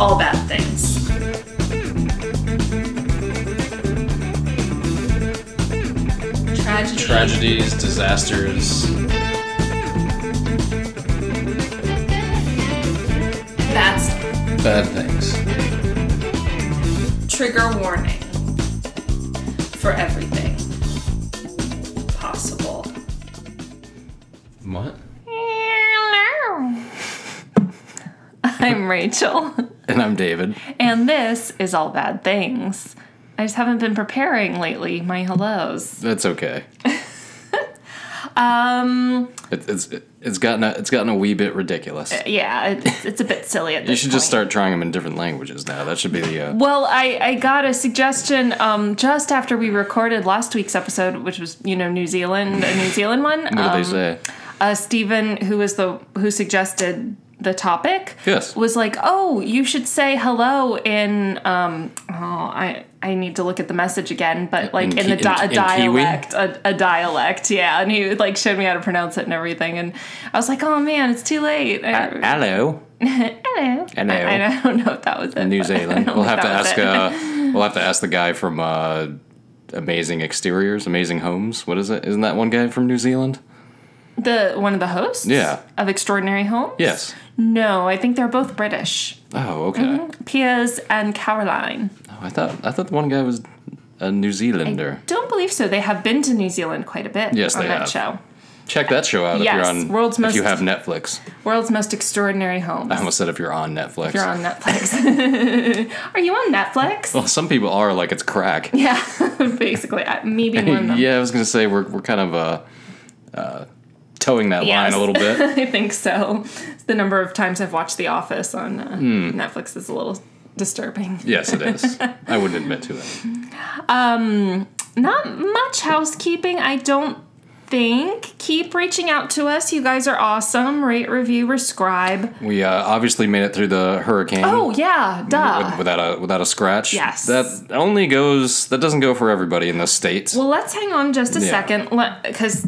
all bad things. Tragedy. Tragedies, disasters. That's Bad things. trigger warning for everything possible. What? I'm Rachel, And I'm David. and this is All Bad Things. I just haven't been preparing lately, my hellos. That's okay. Um, It, it's it's gotten a, it's gotten a wee bit ridiculous. yeah, it's, it's a bit silly at this You should just start trying them in different languages now. That should be the. Uh, Well, I, I got a suggestion um, just after we recorded last week's episode, which was you know New Zealand, a New Zealand one. what um, they say? uh, Stephen, who was the who suggested the topic, Yes. was like, "Oh, you should say hello in um, oh, I I need to look at the message again, but like In in, the di- in- a in dialect, a, a dialect, yeah." And he like showed me how to pronounce it and everything, and I was like, "Oh man, it's too late." I- Hello, hello, Hello. I, I don't know if that was it. New Zealand. We'll have to ask. Uh, we'll have to ask the guy from uh, Amazing Exteriors, Amazing Homes. What is it? Isn't that one guy from New Zealand? the one of the hosts, Yeah. of Extraordinary Homes. Yes. No, I think they're both British. Oh, okay. Piers and Caroline. Oh, I thought I thought the one guy was a New Zealander. Don't believe so. They have been to New Zealand quite a bit Yes, on they that have. show. Check that show out Yes, if you're on. World's if Most- you have Netflix. World's Most Extraordinary Homes. I almost said if you're on Netflix. You're on Netflix. Are you on Netflix? Well, some people are like it's crack. Yeah, basically. I- Me being one of them. yeah, I was gonna say we're we're kind of uh, uh, toeing that line a little bit. I think so. The number of times I've watched The Office on uh, Hmm. Netflix is a little disturbing. yes, it is. I wouldn't admit to it. Um, Not much housekeeping, I don't think. Keep reaching out to us. You guys are awesome. Rate, review, subscribe. We uh, obviously made it through the hurricane. Oh, yeah, duh. with- without a without a scratch. Yes. That only goes. That doesn't go for everybody in this state. Well, let's hang on just a Yeah. second, because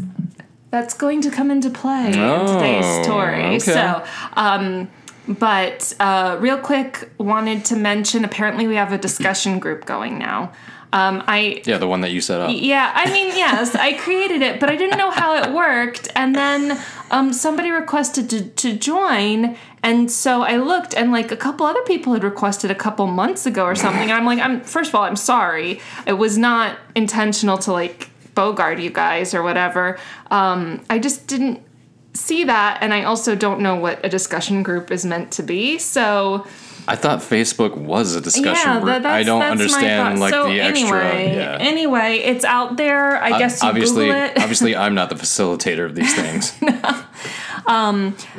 that's going to come into play in today's Oh, story. okay. So, um, but uh, real quick, wanted to mention. Apparently, we have a discussion group going now. Um, I yeah, the one that you set up. yeah, I mean, yes, I created it, but I didn't know how it worked. And then um, somebody requested to, to join. And so I looked, and like a couple other people had requested a couple months ago or something. And I'm like, I'm first of all, I'm sorry. It was not intentional to like bogart you guys or whatever. Um, I just didn't see that. And I also don't know what a discussion group is meant to be. So I thought Facebook was a discussion yeah, group. that, I don't understand like so the extra. Anyway, yeah. anyway, it's out there. I guess you obviously, Google it. obviously, I'm not the facilitator of these things.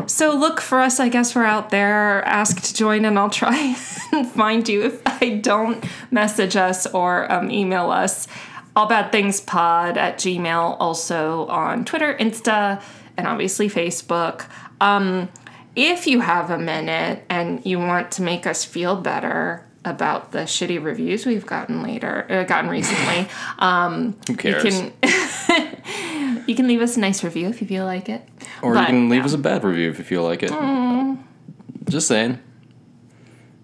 So look for us. I guess we're out there. Ask to join, and I'll try and find you if I don't message us or um, email us. All bad things pod at Gmail. Also on Twitter, Insta, and obviously Facebook. Um, if you have a minute and you want to make us feel better about the shitty reviews we've gotten later, uh, gotten recently, um, Who you can you can leave us a nice review if you feel like it. or But, you can leave yeah. us a bad review if you feel like it. Just saying.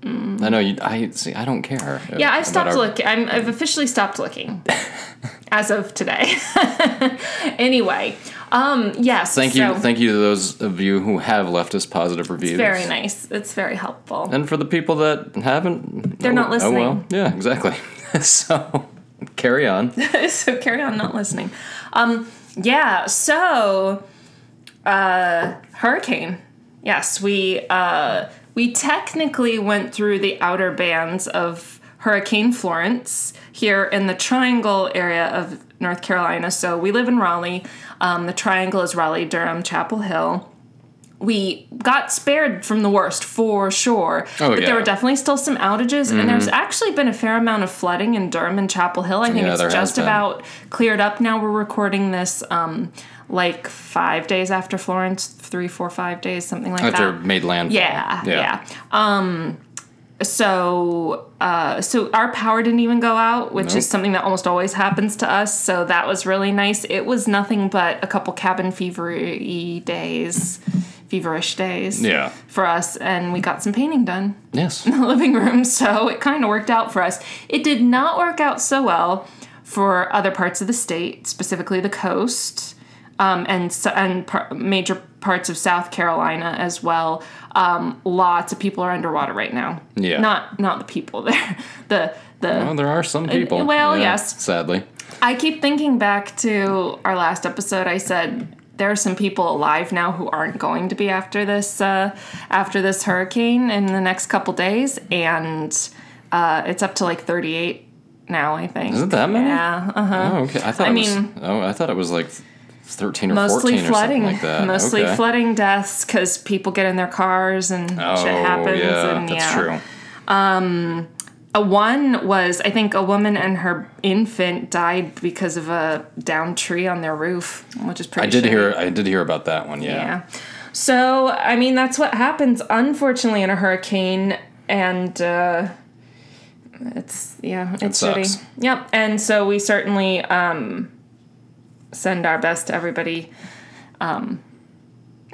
I know you. I see. I don't care. Yeah, I've stopped our- looking. I'm, I've officially stopped looking as of today. anyway, um, yes. Thank you. so Thank you to those of you who have left us positive reviews. Very nice. It's very helpful. And for the people that haven't, They're oh- not Oh listening. well, yeah, exactly. so carry on. so carry on not listening. Um, yeah. So, uh, hurricane. Yes, we uh, we technically went through the outer bands of Hurricane Florence here in the Triangle area of North Carolina. So we live in Raleigh. Um, the Triangle is Raleigh, Durham, Chapel Hill. We got spared from the worst for sure, Oh, but yeah. there were definitely still some outages, and there's actually been a fair amount of flooding in Durham and Chapel Hill. I think Yeah, it's just about cleared up now. We're recording this um, like five days after Florence, three, four, five days, something like that. After made landfall. Yeah, yeah. Um, so, uh, so our power didn't even go out, which Nope. is something that almost always happens to us. So that was really nice. It was nothing but a couple cabin fever days feverish days Yeah. for us, and we got some painting done Yes. in the living room, so it kind of worked out for us. It did not work out so well for other parts of the state, specifically the coast. Um, and and par- major parts of South Carolina as well. Um, lots of people are underwater right now. Yeah. Not not the people there. The the Well, there are some people. well, yes. Sadly. I keep thinking back to our last episode. I said there are some people alive now who aren't going to be after this uh, after this hurricane in the next couple days, and uh, it's up to like 38 now. I think. Is it that many? Yeah. Uh-huh. Oh, okay. I thought I it was. mean- oh, I thought it was like thirteen or Mostly fourteen or flooding, something like that. mostly okay. flooding deaths because people get in their cars and Oh, shit happens. yeah, and that's yeah. true. A one was, I think, a woman and her infant died because of a downed tree on their roof, which is pretty. I did shitty. hear. I did hear about that one. Yeah. Yeah. So, I mean, that's what happens, unfortunately, in a hurricane. And uh, it's, yeah, it's sucks. shitty. Yep. And so we certainly um, send our best to everybody um,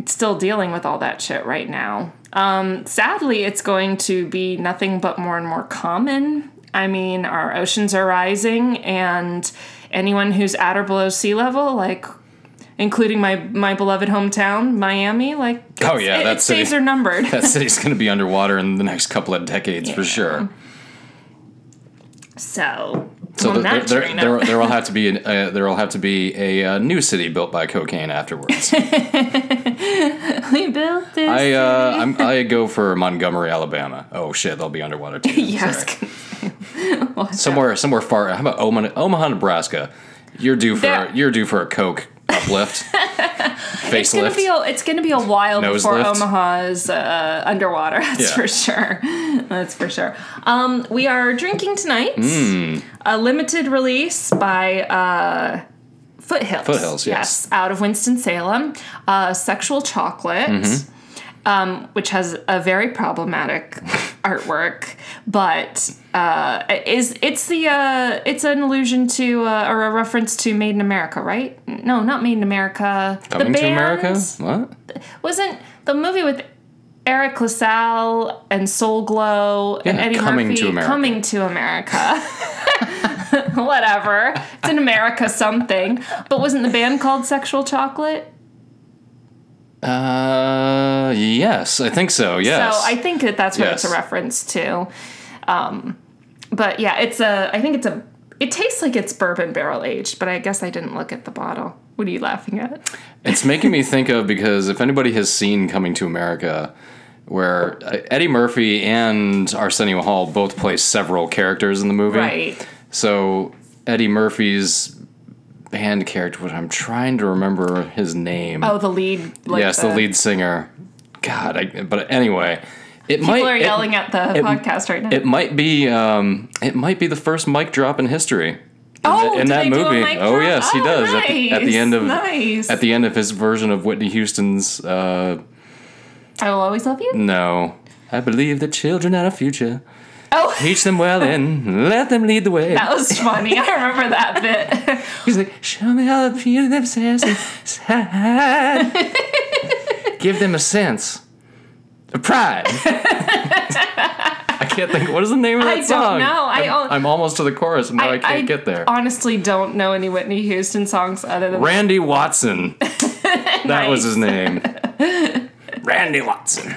still dealing with all that shit right now. Um, sadly, it's going to be nothing but more and more common. I mean, our oceans are rising, and anyone who's at or below sea level, like including my my beloved hometown, Miami, like Oh, yeah, it, that days city- are numbered. That city's going to be underwater in the next couple of decades for sure. so, So on the, that there, there, there will have to be an, uh, there will have to be a uh, new city built by cocaine afterwards. we built this. I uh, I'm, I go for Montgomery, Alabama. Oh shit, they'll be underwater too. yes. Somewhere somewhere far. How about Omaha, Omaha, Nebraska? You're due for There- you're due for a coke uplift, It's gonna facelift. be a, it's gonna be a while Nose before lift. Omaha's uh, underwater. That's Yeah. for sure. That's for sure. Um, we are drinking tonight Hmm. a limited release by uh, Foothills. Foothills, yes. out of Winston Salem. Uh, sexual chocolate. Mm-hmm. Um, which has a very problematic artwork, but uh, is it's the uh, it's an allusion to uh, or a reference to Made in America, right? No, not Made in America. Coming the to America? What? wasn't the movie with Eric LaSalle and Soul Glo and Eddie Coming Murphy to America. coming to America. Whatever. It's in America something. But wasn't the band called Sexual Chocolate? Uh, yes, I think so. Yes. So I think that that's what it's a reference to. Um, but yeah, it's a. I think it's a. It tastes like it's bourbon barrel aged, but I guess I didn't look at the bottle. What are you laughing at? It's making me think of because if anybody has seen Coming to America, where uh, Eddie Murphy and Arsenio Hall both play several characters in the movie. Right. So Eddie Murphy's band character, I'm trying to remember his name. Oh, the lead. Like yes, the, lead singer. God, I, but anyway, it might. People are it- yelling at the podcast right now. It might be. Um, it might be the first mic drop in history. Oh, in that they do a movie. oh yes, he Oh, does. At, the, at the end of nice. at the end of his version of Whitney Houston's uh, I will always love you. "No." I believe the children are a future. Oh, Teach them well and let them lead the way. that was funny. I remember that bit. He's like, show me how to feel themselves inside. Give them a sense of pride. I can't think. What is the name of that song? I don't know. I I'm, al- I'm almost to the chorus, and now I, can't get there. honestly don't know any Whitney Houston songs other than Randy Watson. that was his name. Randy Watson.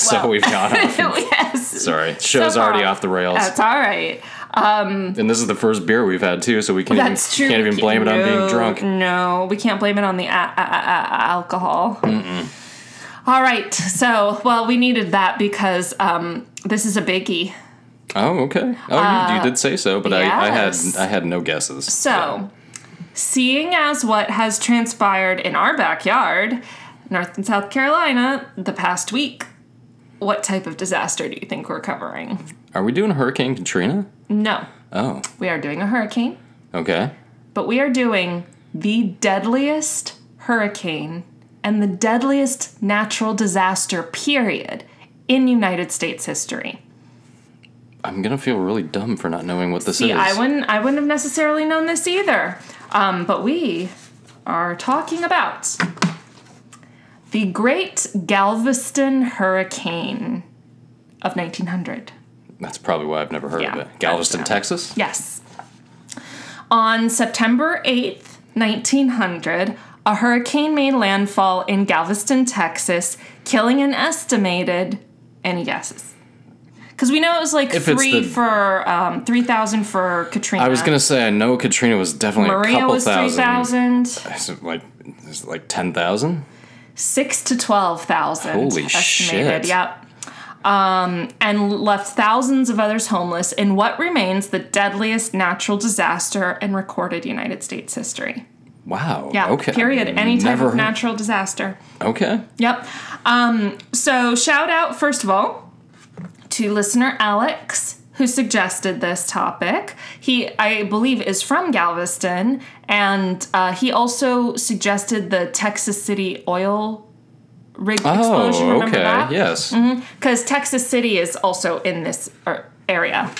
so we've got off. yes, Sorry, show's So already off the rails. that's all right. and this is the first beer we've had too, so we can't even, true. can't even blame it on being drunk. No, we can't blame it on the a- a- a- alcohol. All right. So, well, we needed that because um, this is a biggie. Oh, okay. Oh, you, you did say so, but I, I had Uh. I had no guesses. So, seeing as what has transpired in our backyard, North and South Carolina, the past week, what type of disaster do you think we're covering? Are we doing Hurricane Katrina? No, Oh, we are doing a hurricane, okay. but we are doing the deadliest hurricane and the deadliest natural disaster, period, in United States history. I'm gonna feel really dumb for not knowing what this See, is. I wouldn't I wouldn't have necessarily known this either. Um, but we are talking about the Great Galveston Hurricane of 1900. That's probably why I've never heard Yeah, of it. Galveston, Texas? Yes. On September 8th, 1900, a hurricane made landfall in Galveston, Texas, killing an estimated any guesses? Because we know it was like If three the- for um, three thousand for Katrina. I was going to say, I know Katrina was definitely a Maria couple was three thousand. thousand. Is it like, like 10,000? Six to twelve thousand. Holy estimated. shit. Yep. Um, and left thousands of others homeless in what remains the deadliest natural disaster in recorded United States history. Wow. Yeah. Okay. Period. Any type Never of natural disaster. Okay. Yep. Um, so shout out first of all to listener Alex who suggested this topic. He, I believe, is from Galveston, and uh, he also suggested the Texas City oil rig explosion. Oh, Remember okay. that? Yes. Because Texas City is also in this er, area.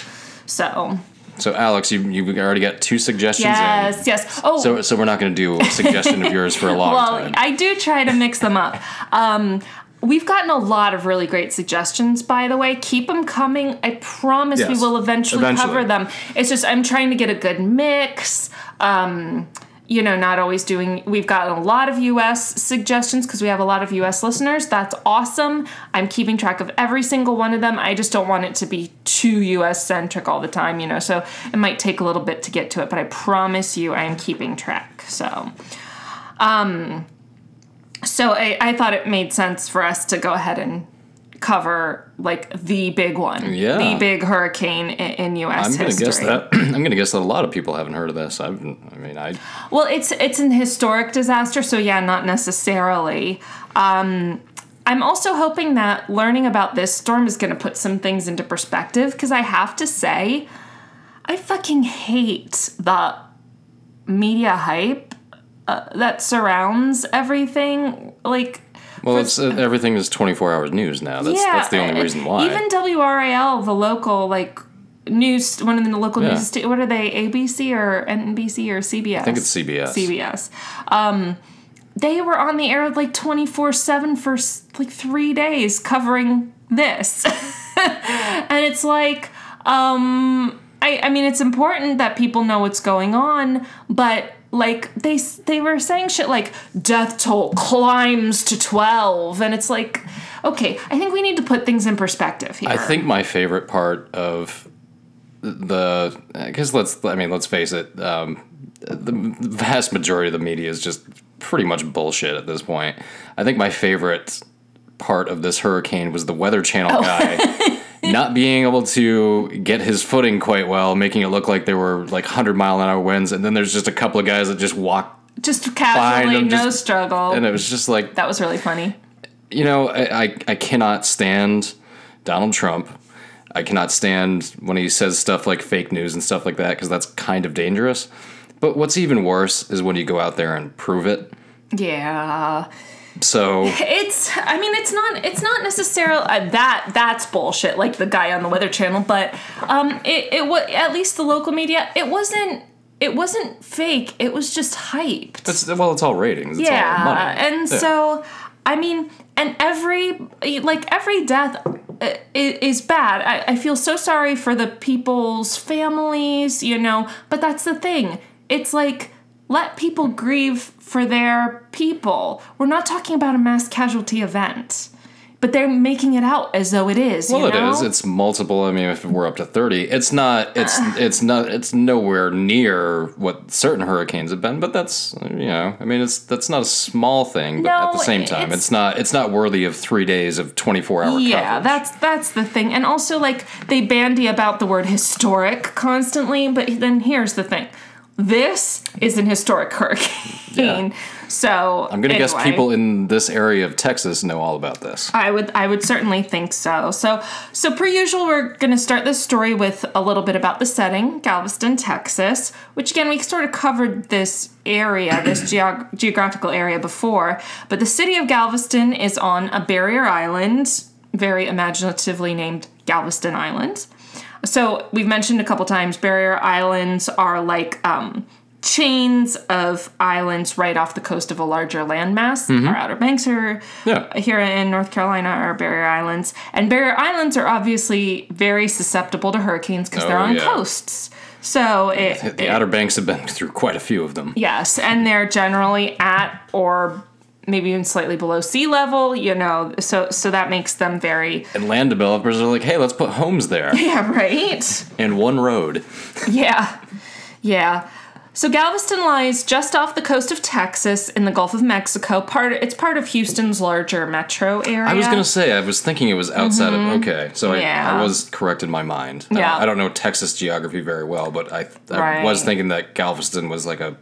So So, Alex, you, you've already got two suggestions in. yes, yes. Oh, So, so we're not going to do a suggestion of yours for a long well, time. I do try to mix them up. Um, we've gotten a lot of really great suggestions, by the way. Keep them coming. I promise we will eventually, Eventually. cover them. It's just I'm trying to get a good mix. Um, you know, not always doing. We've gotten a lot of U.S. suggestions because we have a lot of U.S. listeners. That's awesome. I'm keeping track of every single one of them. I just don't want it to be too U.S. centric all the time. You know, so it might take a little bit to get to it, but I promise you, I am keeping track. So. So I, I thought it made sense for us to go ahead and cover like the big one, Yeah. the big hurricane in, in U.S. I'm going to guess that. I'm going to guess that a lot of people haven't heard of this. I've, I mean, I. Well, it's it's an historic disaster, so yeah, not necessarily. Um, I'm also hoping that learning about this storm is going to put some things into perspective because I have to say, I fucking hate the media hype uh, that surrounds everything. Like, Well, it's uh, everything is 24 hours news now. That's yeah, that's the only uh, reason why. Even WRAL, the local like news, one of the local Yeah. news. What are they? ABC or NBC or CBS? I think it's CBS. CBS. Um, they were on the air like twenty four seven for like three days covering this, and it's like. Um, I, I mean, it's important that people know what's going on, but like they they were saying shit like death toll climbs to 12 and it's like okay i think we need to put things in perspective here I think my favorite part of the because let's I mean let's face it, um, the vast majority of the media is just pretty much bullshit at this point. I think my favorite part of this hurricane was the Weather Channel Oh. guy not being able to get his footing quite well, making it look like there were like hundred mile an hour winds, and then there's just a couple of guys that just walk, just casually no just- struggle and it was just like that was really funny you know, I, I, I cannot stand Donald Trump. I cannot stand when he says stuff like fake news and stuff like that because that's kind of dangerous. But what's even worse is when you go out there and prove it. yeah So it's i mean it's not it's not necessarily uh, that that's bullshit like the guy on the weather channel but um it, it was at least the local media it wasn't it wasn't fake it was just hyped it's well, it's all ratings. It's all yeah money. and Yeah. so i mean and every like every death uh, is bad I, I feel so sorry for the people's families you know but that's the thing it's like let people grieve for their people we're not talking about a mass casualty event but they're making it out as though it is well, you know? is. It's multiple. I mean, if we're up to thirty, it's not. It's it's not. It's nowhere near what certain hurricanes have been. But that's you know. I mean, it's that's not a small thing. But at the same time, it's- it's, not. It's not worthy of three days of twenty four hour. Coverage. Yeah, coverage. that's that's the thing. And also like they bandy about the word historic constantly, but then here's the thing. This is an historic hurricane. So I'm gonna guess people in this area of Texas know all about this. I would I would certainly think so. So so per usual we're going to start this story with a little bit about the setting, Galveston, Texas, which again we sort of covered this area, this geog- geographical area before, but the city of Galveston is on a barrier island, very imaginatively named Galveston Island. So we've mentioned a couple times barrier islands are like um chains of islands right off the coast of a larger landmass. Our Outer Banks are Yeah. here in North Carolina are Barrier Islands, and Barrier Islands are obviously very susceptible to hurricanes because they're Oh, on yeah. coasts. So it, The Outer Banks have been through quite a few of them. yes, and they're generally at or maybe even slightly below sea level. You know, so so that makes them very And land developers are like, hey, let's put homes there yeah right. and one road. Yeah. Yeah. So Galveston lies just off the coast of Texas in the Gulf of Mexico. Part it's part of Houston's larger metro area. I was gonna say, I was thinking it was outside of. Okay, so I, Mm-hmm. Yeah. I was correct in my mind. Yeah. I don't know Texas geography very well, but I, I Right. was thinking that Galveston was like a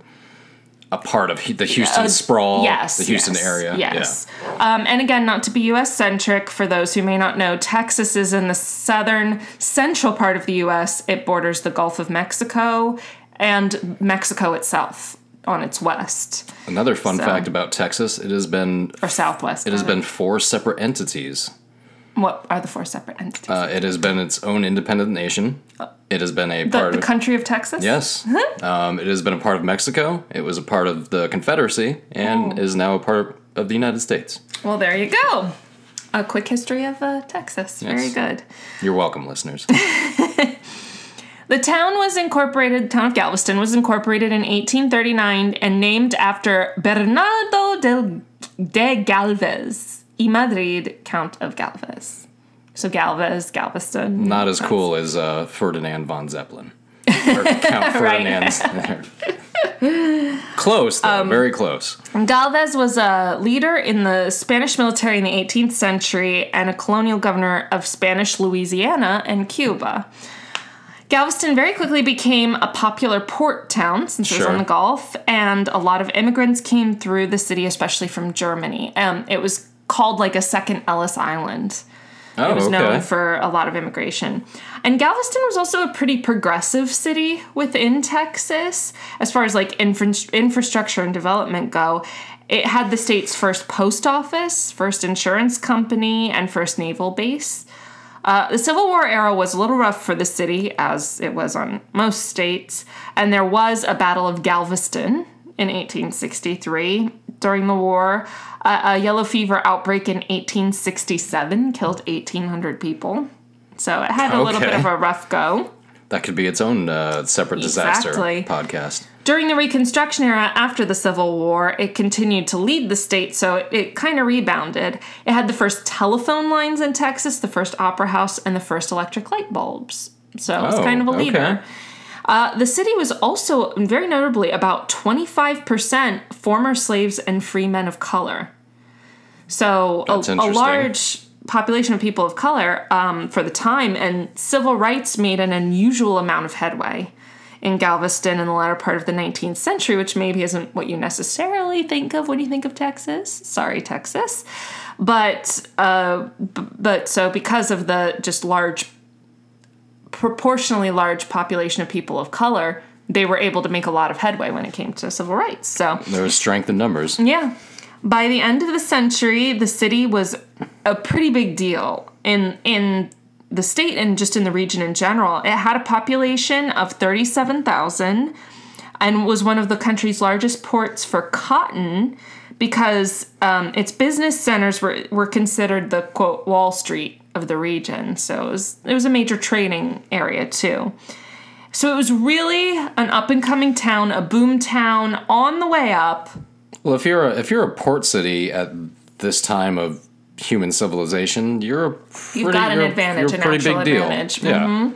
a part of the Houston Uh, sprawl, yes, the Houston yes, area. Yes. Um, and again, not to be U.S. centric, for those who may not know, Texas is in the southern central part of the U.S. It borders the Gulf of Mexico and Mexico itself on its west Another fun So- fact about Texas: it has been or southwest. it has rather. been four separate entities. What are the four separate entities? Uh, it has been its own independent nation. It has been a the, part the of country of Texas. yes. um, it has been a part of Mexico. It was a part of the Confederacy, and Oh. is now a part of the United States. Well, there you go. A quick history of uh, Texas. Very good. You're welcome, listeners. The town was incorporated, the town of Galveston was incorporated in 1839 and named after Bernardo del, de Galvez y Madrid, Count of Galvez. So Galvez, Galveston. Not as cool as uh, Ferdinand von Zeppelin. Or Count Ferdinand. close, though. Um, very close. Galvez was a leader in the Spanish military in the 18th century and a colonial governor of Spanish Louisiana and Cuba. Galveston very quickly became a popular port town since it was on the Gulf, and a lot of immigrants came through the city, especially from Germany. Um, it was called like a second Ellis Island. Oh, It was okay. known for a lot of immigration. And Galveston was also a pretty progressive city within Texas as far as like infra- infrastructure and development go. It had the state's first post office, first insurance company, and first naval base. Uh, the Civil War era was a little rough for the city, as it was on most states, and there was a Battle of Galveston in 1863 during the war. Uh, a yellow fever outbreak in 1867 killed 1,800 people. So it had a little bit of a rough go. That could be its own uh, separate disaster Exactly. podcast. During the Reconstruction era after the Civil War, it continued to lead the state, so it, it kind of rebounded. It had the first telephone lines in Texas, the first opera house, and the first electric light bulbs. So it was Oh, kind of a leader. okay. Uh, the city was also, very notably, about 25% former slaves and free men of color. So a, a large population of people of color um, for the time, and civil rights made an unusual amount of headway in Galveston in the latter part of the 19th century, which maybe isn't what you necessarily think of when you think of Texas. Sorry, Texas. But uh, b- but so because of the just large proportionally large population of people of color, they were able to make a lot of headway when it came to civil rights. So, There was strength in numbers. yeah. By the end of the century, the city was a pretty big deal in in the state and just in the region in general. It had a population of 37,000 and was one of the country's largest ports for cotton because um, its business centers were, were considered the quote Wall Street of the region. So it was, it was a major trading area too. So it was really an up and coming town, a boom town on the way up. Well, if you're a, if you're a port city at this time of human civilization, you're a pretty, You've got an advantage, you're a an pretty big deal. advantage. Yeah.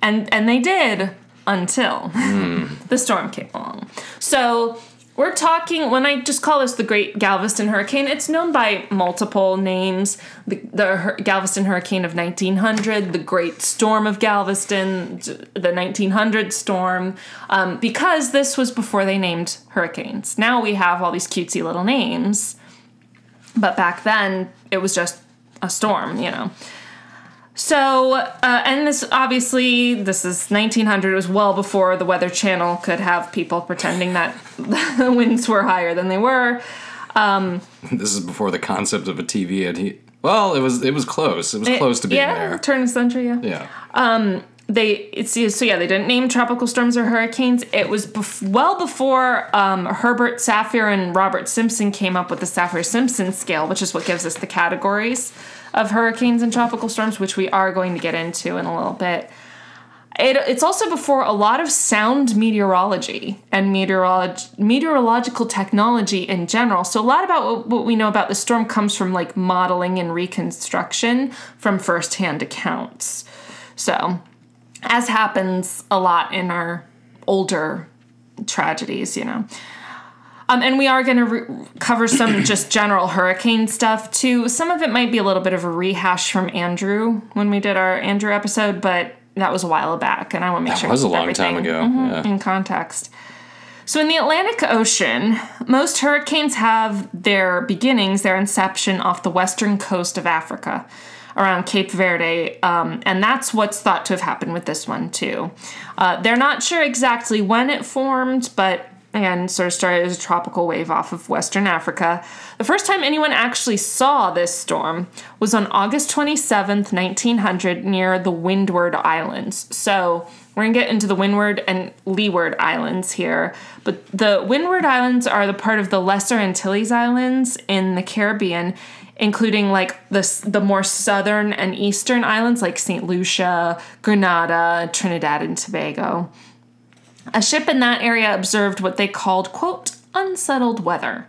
And and they did until Hmm. the storm came along. So we're talking when I just call this the Great Galveston Hurricane. It's known by multiple names: the, the Galveston Hurricane of 1900, the Great Storm of Galveston, the 1900 storm, um, because this was before they named hurricanes. Now we have all these cutesy little names, but back then it was just a storm, you know. So, uh, and this obviously, this is 1900. It was well before the Weather Channel could have people pretending that the winds were higher than they were. This is before the concept of a TV. He, well, it was it was close. It was close to being yeah, there. turn of the century, yeah. Yeah. They it's so yeah they didn't name tropical storms or hurricanes it was bef- well before um, herbert saffir and robert simpson came up with the saffir simpson scale which is what gives us the categories of hurricanes and tropical storms which we are going to get into in a little bit it, it's also before a lot of sound meteorology and meteorolog- meteorological technology in general. So, a lot about what, what we know about the storm comes from like modeling and reconstruction from firsthand accounts. So, as happens a lot in our older tragedies, you know. Um, and we are going to re- cover some just general hurricane stuff too. Some of it might be a little bit of a rehash from Andrew when we did our Andrew episode, but that was a while back, and I want to make sure That sure was a long time ago, mhm, yeah. in context. So, in the Atlantic Ocean, most hurricanes have their beginnings, their inception off the western coast of Africa, around Cape Verde, um, and that's what's thought to have happened with this one too. Uh, they're not sure exactly when it formed, but and sort of started as a tropical wave off of Western Africa. The first time anyone actually saw this storm was on August 27th, 1900, near the Windward Islands. So we're gonna get into the Windward and Leeward Islands here. But the Windward Islands are the part of the Lesser Antilles Islands in the Caribbean, including like the, the more southern and eastern islands like St. Lucia, Grenada, Trinidad, and Tobago. A ship in that area observed what they called, quote, unsettled weather.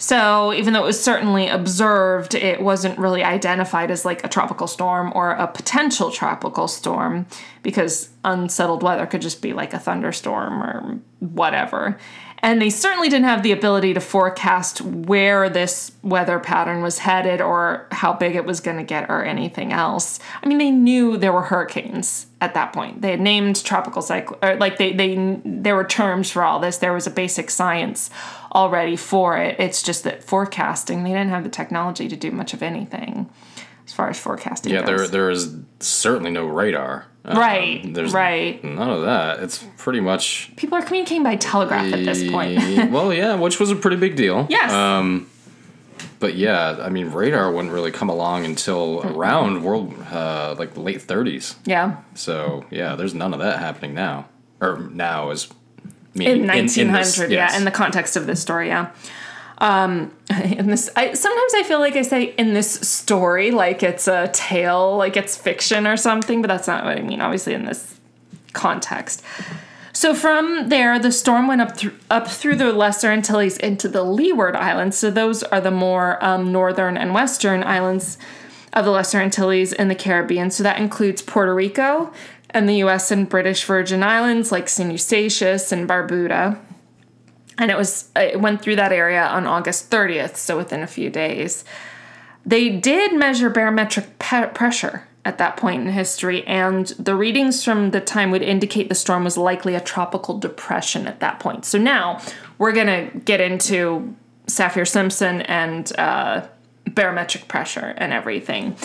So, even though it was certainly observed, it wasn't really identified as like a tropical storm or a potential tropical storm because unsettled weather could just be like a thunderstorm or whatever. And they certainly didn't have the ability to forecast where this weather pattern was headed or how big it was going to get or anything else. I mean, they knew there were hurricanes at that point. They had named tropical cycle or like they they there were terms for all this. There was a basic science already for it. It's just that forecasting, they didn't have the technology to do much of anything as far as forecasting Yeah, there goes. there is certainly no radar. Um, Right, There's right. None of that. It's pretty much. People are communicating by telegraph at this point. well, yeah, which was a pretty big deal. Yes. Um, but yeah, I mean, radar wouldn't really come along until around world uh, like the late 30s. yeah. So yeah, there's none of that happening now. Or now is in meaning 1900 this- yes. yeah in the context of this story yeah um in this I, sometimes i feel like i say in this story like it's a tale like it's fiction or something but that's not what i mean obviously in this context. So from there the storm went up through up through the lesser antilles into the leeward islands. So those are the more um, northern and western islands of the lesser antilles in the caribbean. So that includes puerto rico and the us and british virgin islands like st eustatius and barbuda and it was it went through that area on August 30th, so within a few days. They did measure barometric pe- pressure at that point in history, and the readings from the time would indicate the storm was likely a tropical depression at that point. So now we're gonna get into Saffir Simpson and uh, barometric pressure and everything.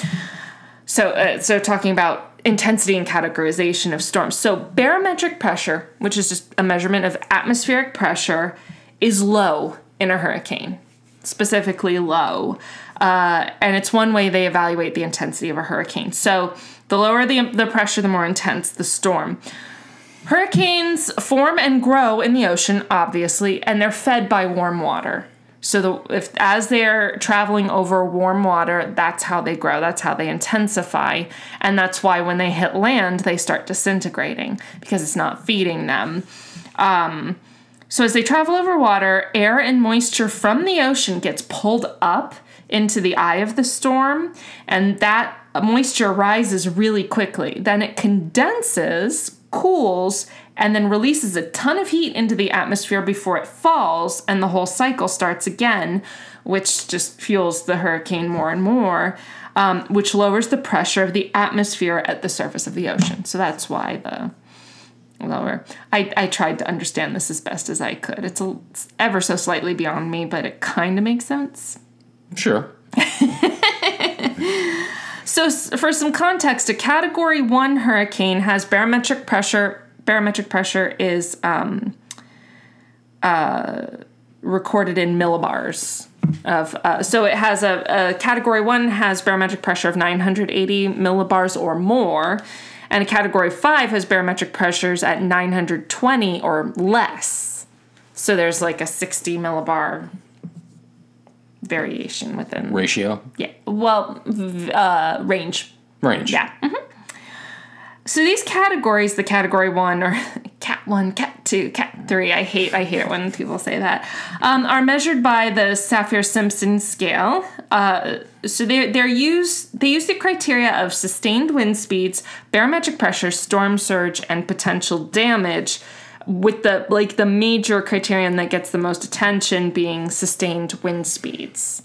So, uh, so talking about intensity and categorization of storms. So, barometric pressure, which is just a measurement of atmospheric pressure, is low in a hurricane, specifically low. Uh, and it's one way they evaluate the intensity of a hurricane. So, the lower the, the pressure, the more intense the storm. Hurricanes form and grow in the ocean, obviously, and they're fed by warm water. So the, if as they're traveling over warm water, that's how they grow. That's how they intensify, and that's why when they hit land, they start disintegrating because it's not feeding them. Um, so as they travel over water, air and moisture from the ocean gets pulled up into the eye of the storm, and that moisture rises really quickly. Then it condenses, cools, and then releases a ton of heat into the atmosphere before it falls, and the whole cycle starts again, which just fuels the hurricane more and more, um, which lowers the pressure of the atmosphere at the surface of the ocean. So that's why the lower. I, I tried to understand this as best as I could. It's, a, it's ever so slightly beyond me, but it kind of makes sense. Sure. So, for some context, a Category One hurricane has barometric pressure. Barometric pressure is um, uh, recorded in millibars. Of uh, so it has a, a Category One has barometric pressure of 980 millibars or more, And a category five has barometric pressures at 920 or less. So there's like a 60 millibar variation within. Ratio? Yeah. Well, uh, range. Range. Yeah. hmm So these categories, the category one or cat one, cat two, cat three, I hate I hate it when people say that, um, are measured by the Saffir Simpson scale. Uh, so they they're used they use the criteria of sustained wind speeds, barometric pressure, storm surge, and potential damage. With the like the major criterion that gets the most attention being sustained wind speeds.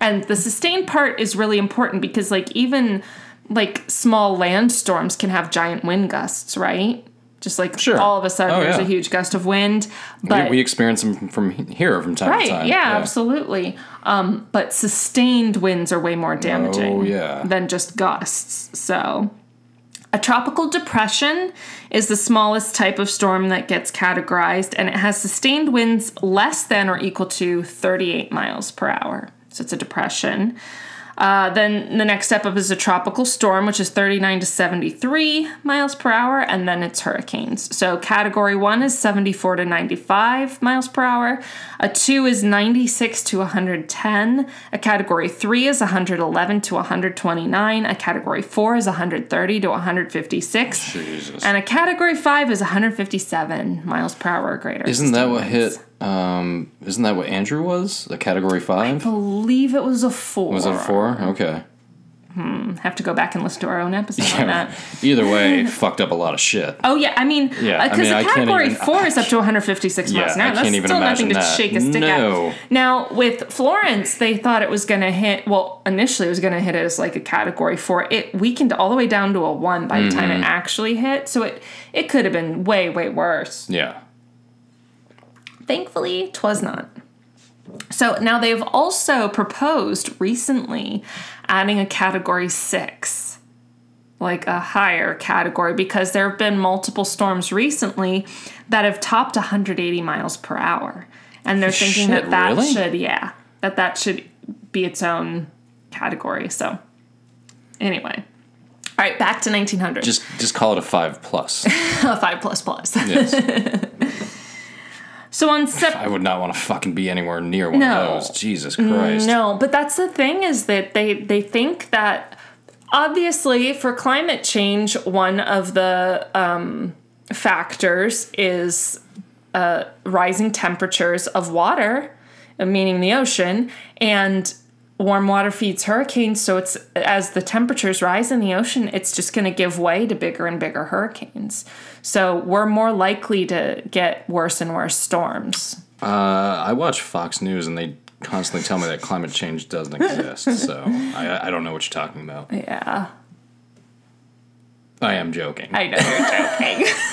And the sustained part is really important because like even like small land storms can have giant wind gusts, right? Just like Sure. all of a sudden Oh, there's yeah. a huge gust of wind. But we, we experience them from here from time right, to time. yeah, absolutely. Um, but sustained winds are way more damaging Oh, yeah. than just gusts. So a tropical depression is the smallest type of storm that gets categorized, and it has sustained winds less than or equal to 38 miles per hour. So it's a depression. Uh, then the next step up is a tropical storm, which is 39 to 73 miles per hour, and then it's hurricanes. So category one is 74 to 95 miles per hour. A two is 96 to 110. A category three is 111 to 129. A category four is 130 to 156. Jesus. And a category five is 157 miles per hour or greater. Isn't that what hit? Um, isn't that what Andrew was? A category five? I believe it was a four. Was it a four? Okay. Have to go back and listen to our own episode on that. Either way, fucked up a lot of shit. Oh yeah, I mean, Yeah, I because mean, I the category even- four is up to 156 Yeah, miles an hour. I That's still nothing to that. shake a stick No. at. Now with Florence, they thought it was going to hit. Well, initially it was going to hit as like a category four. It weakened all the way down to a one by the time Mm-hmm. it actually hit. So it it could have been way way worse. Yeah. Thankfully, twas not. So now they've also proposed recently adding a category six, like a higher category, because there have been multiple storms recently that have topped 180 miles per hour. And they're thinking Shit, that that really? should, yeah, that that should be its own category. So, anyway. All right, back to 1900. Just just call it a five plus. a five plus plus. yes. so on Sep- I would not want to fucking be anywhere near one No. of those. Jesus Christ. No, but that's the thing is that they they think that obviously for climate change, one of the um, factors is uh, rising temperatures of water, meaning the ocean, and warm water feeds hurricanes. So it's as the temperatures rise in the ocean, it's just going to give way to bigger and bigger hurricanes. So we're more likely to get worse and worse storms. Uh, I watch Fox News and they constantly tell me that climate change doesn't exist. so I, I don't know what you're talking about. Yeah. I am joking. I know you're joking.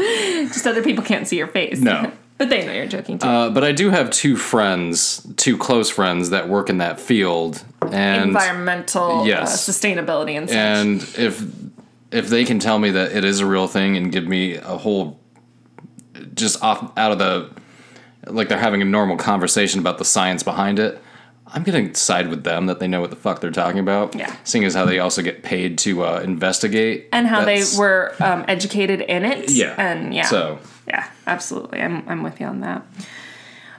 Just other people can't see your face. No. But they know you're joking too. Uh, but I do have two friends, two close friends that work in that field, and Environmental yes. uh, sustainability and such. and if if they can tell me that it is a real thing and give me a whole just off out of the like they're having a normal conversation about the science behind it i'm gonna side with them that they know what the fuck they're talking about Yeah. seeing as how they also get paid to uh, investigate and how they were um, educated in it. yeah And yeah. so Yeah, absolutely. I'm, I'm with you on that.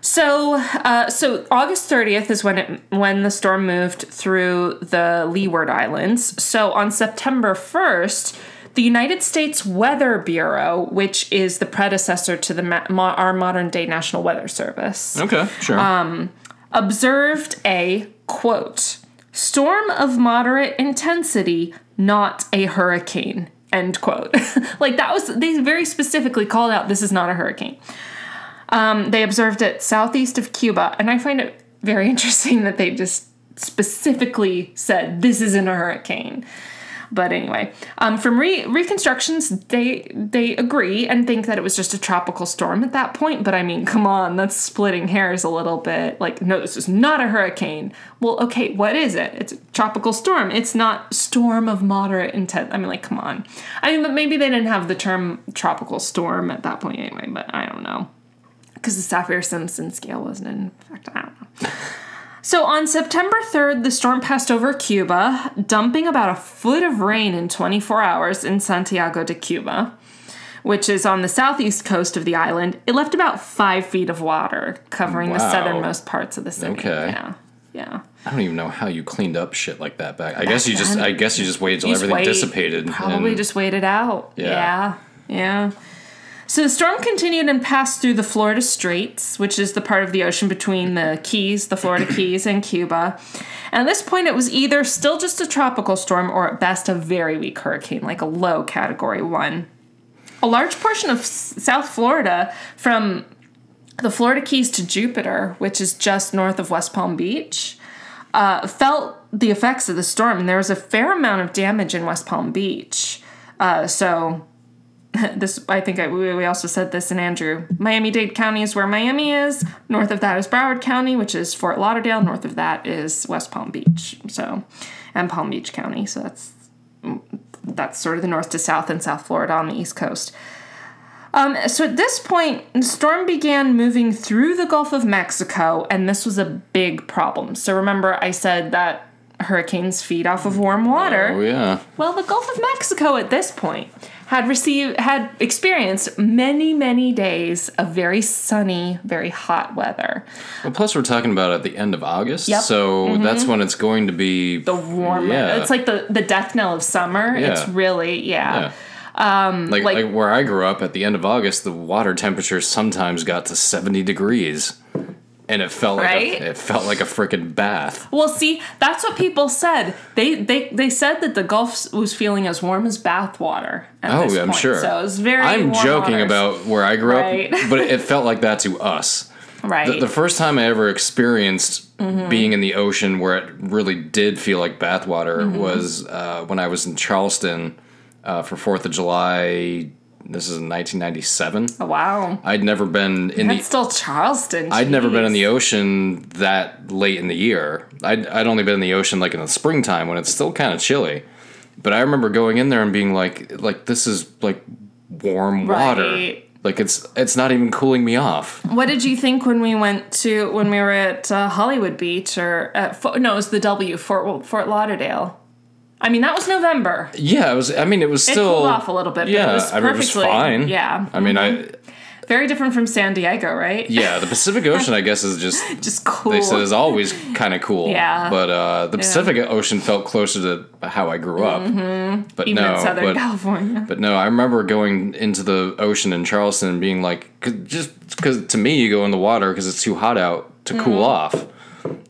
So, uh, so August 30th is when it when the storm moved through the Leeward Islands. So on September 1st, the United States Weather Bureau, which is the predecessor to the ma- our modern day National Weather Service, okay sure Um, observed a quote storm of moderate intensity, not a hurricane. End quote. like that was they very specifically called out this is not a hurricane. Um, they observed it southeast of Cuba, and I find it very interesting that they just specifically said this isn't a hurricane. But anyway, um, from re- reconstructions, they they agree and think that it was just a tropical storm at that point. But I mean, come on, that's splitting hairs a little bit. Like, no, this is not a hurricane. Well, okay, what is it? It's a tropical storm. It's not storm of moderate intent. I mean, like, come on. I mean, but maybe they didn't have the term tropical storm at that point anyway. But I don't know because the Saffir Simpson scale wasn't in effect. I don't know. So on September 3rd, the storm passed over Cuba, dumping about a foot of rain in 24 hours in Santiago de Cuba, which is on the southeast coast of the island. It left about five feet of water covering the southernmost parts of the city. Okay. Yeah. Yeah. I don't even know how you cleaned up shit like that back. I guess you just. I guess you just waited till everything wait- dissipated. Probably and- just waited out. Yeah. Yeah. Yeah. So the storm continued and passed through the Florida Straits, which is the part of the ocean between the Keys, the Florida Keys, and Cuba. And at this point, it was either still just a tropical storm or at best a very weak hurricane, like a low category one. A large portion of S- South Florida, from the Florida Keys to Jupiter, which is just north of West Palm Beach, uh, felt the effects of the storm. And there was a fair amount of damage in West Palm Beach. Uh, so this, I think I, we also said this in Andrew. Miami-Dade County is where Miami is. North of that is Broward County, which is Fort Lauderdale. North of that is West Palm Beach. So, and Palm Beach County. So that's that's sort of the north to south and South Florida on the East Coast. Um, so at this point, the storm began moving through the Gulf of Mexico, and this was a big problem. So remember, I said that hurricanes feed off of warm water. Oh yeah. Well, the Gulf of Mexico at this point had received had experienced many many days of very sunny, very hot weather. Well, plus we're talking about at the end of August, Yep. Mm-hmm. so that's when it's going to be The warm, Yeah. it's like the the death knell of summer. It's really yeah. Yeah. Um, like, like- like where I grew up at the end of August, the water temperature sometimes got to seventy degrees, and it felt like a, it felt like a freaking bath. Well, see, that's what people said. They they they said that the Gulf was feeling as warm as bath water. At Oh, I'm point. sure. So it was very. I'm joking waters. about where I grew Right. up, but it felt like that to us. right. The, the first time I ever experienced Mm-hmm. being in the ocean where it really did feel like bathwater Mm-hmm. was uh, when I was in Charleston uh, for Fourth of July. This is in 1997. oh, wow, I'd never been in that's the still Charleston. I'd never been in the ocean that late in the year. I'd, I'd only been in the ocean like in the springtime when it's still kind of chilly. But I remember going in there and being like, like this is like warm water. Right. Like it's it's not even cooling me off. What did you think when we went to when we were at uh, Hollywood Beach or at no, it was the W Fort Fort Lauderdale. I mean, that was November. Yeah, it was. I mean, it was It still cooled off a little bit. Yeah, but it was I mean, it was fine. Yeah, I mean, I very different from San Diego, right? yeah, the Pacific Ocean, I guess, is just just cool. they said is always kind of cool. Yeah. But uh, the Pacific Ocean felt closer to how I grew up. Mm-hmm. But even no, in Southern but California. But no, I remember going into the ocean in Charleston and being like, cause just because to me, you go in the water because it's too hot out to cool off,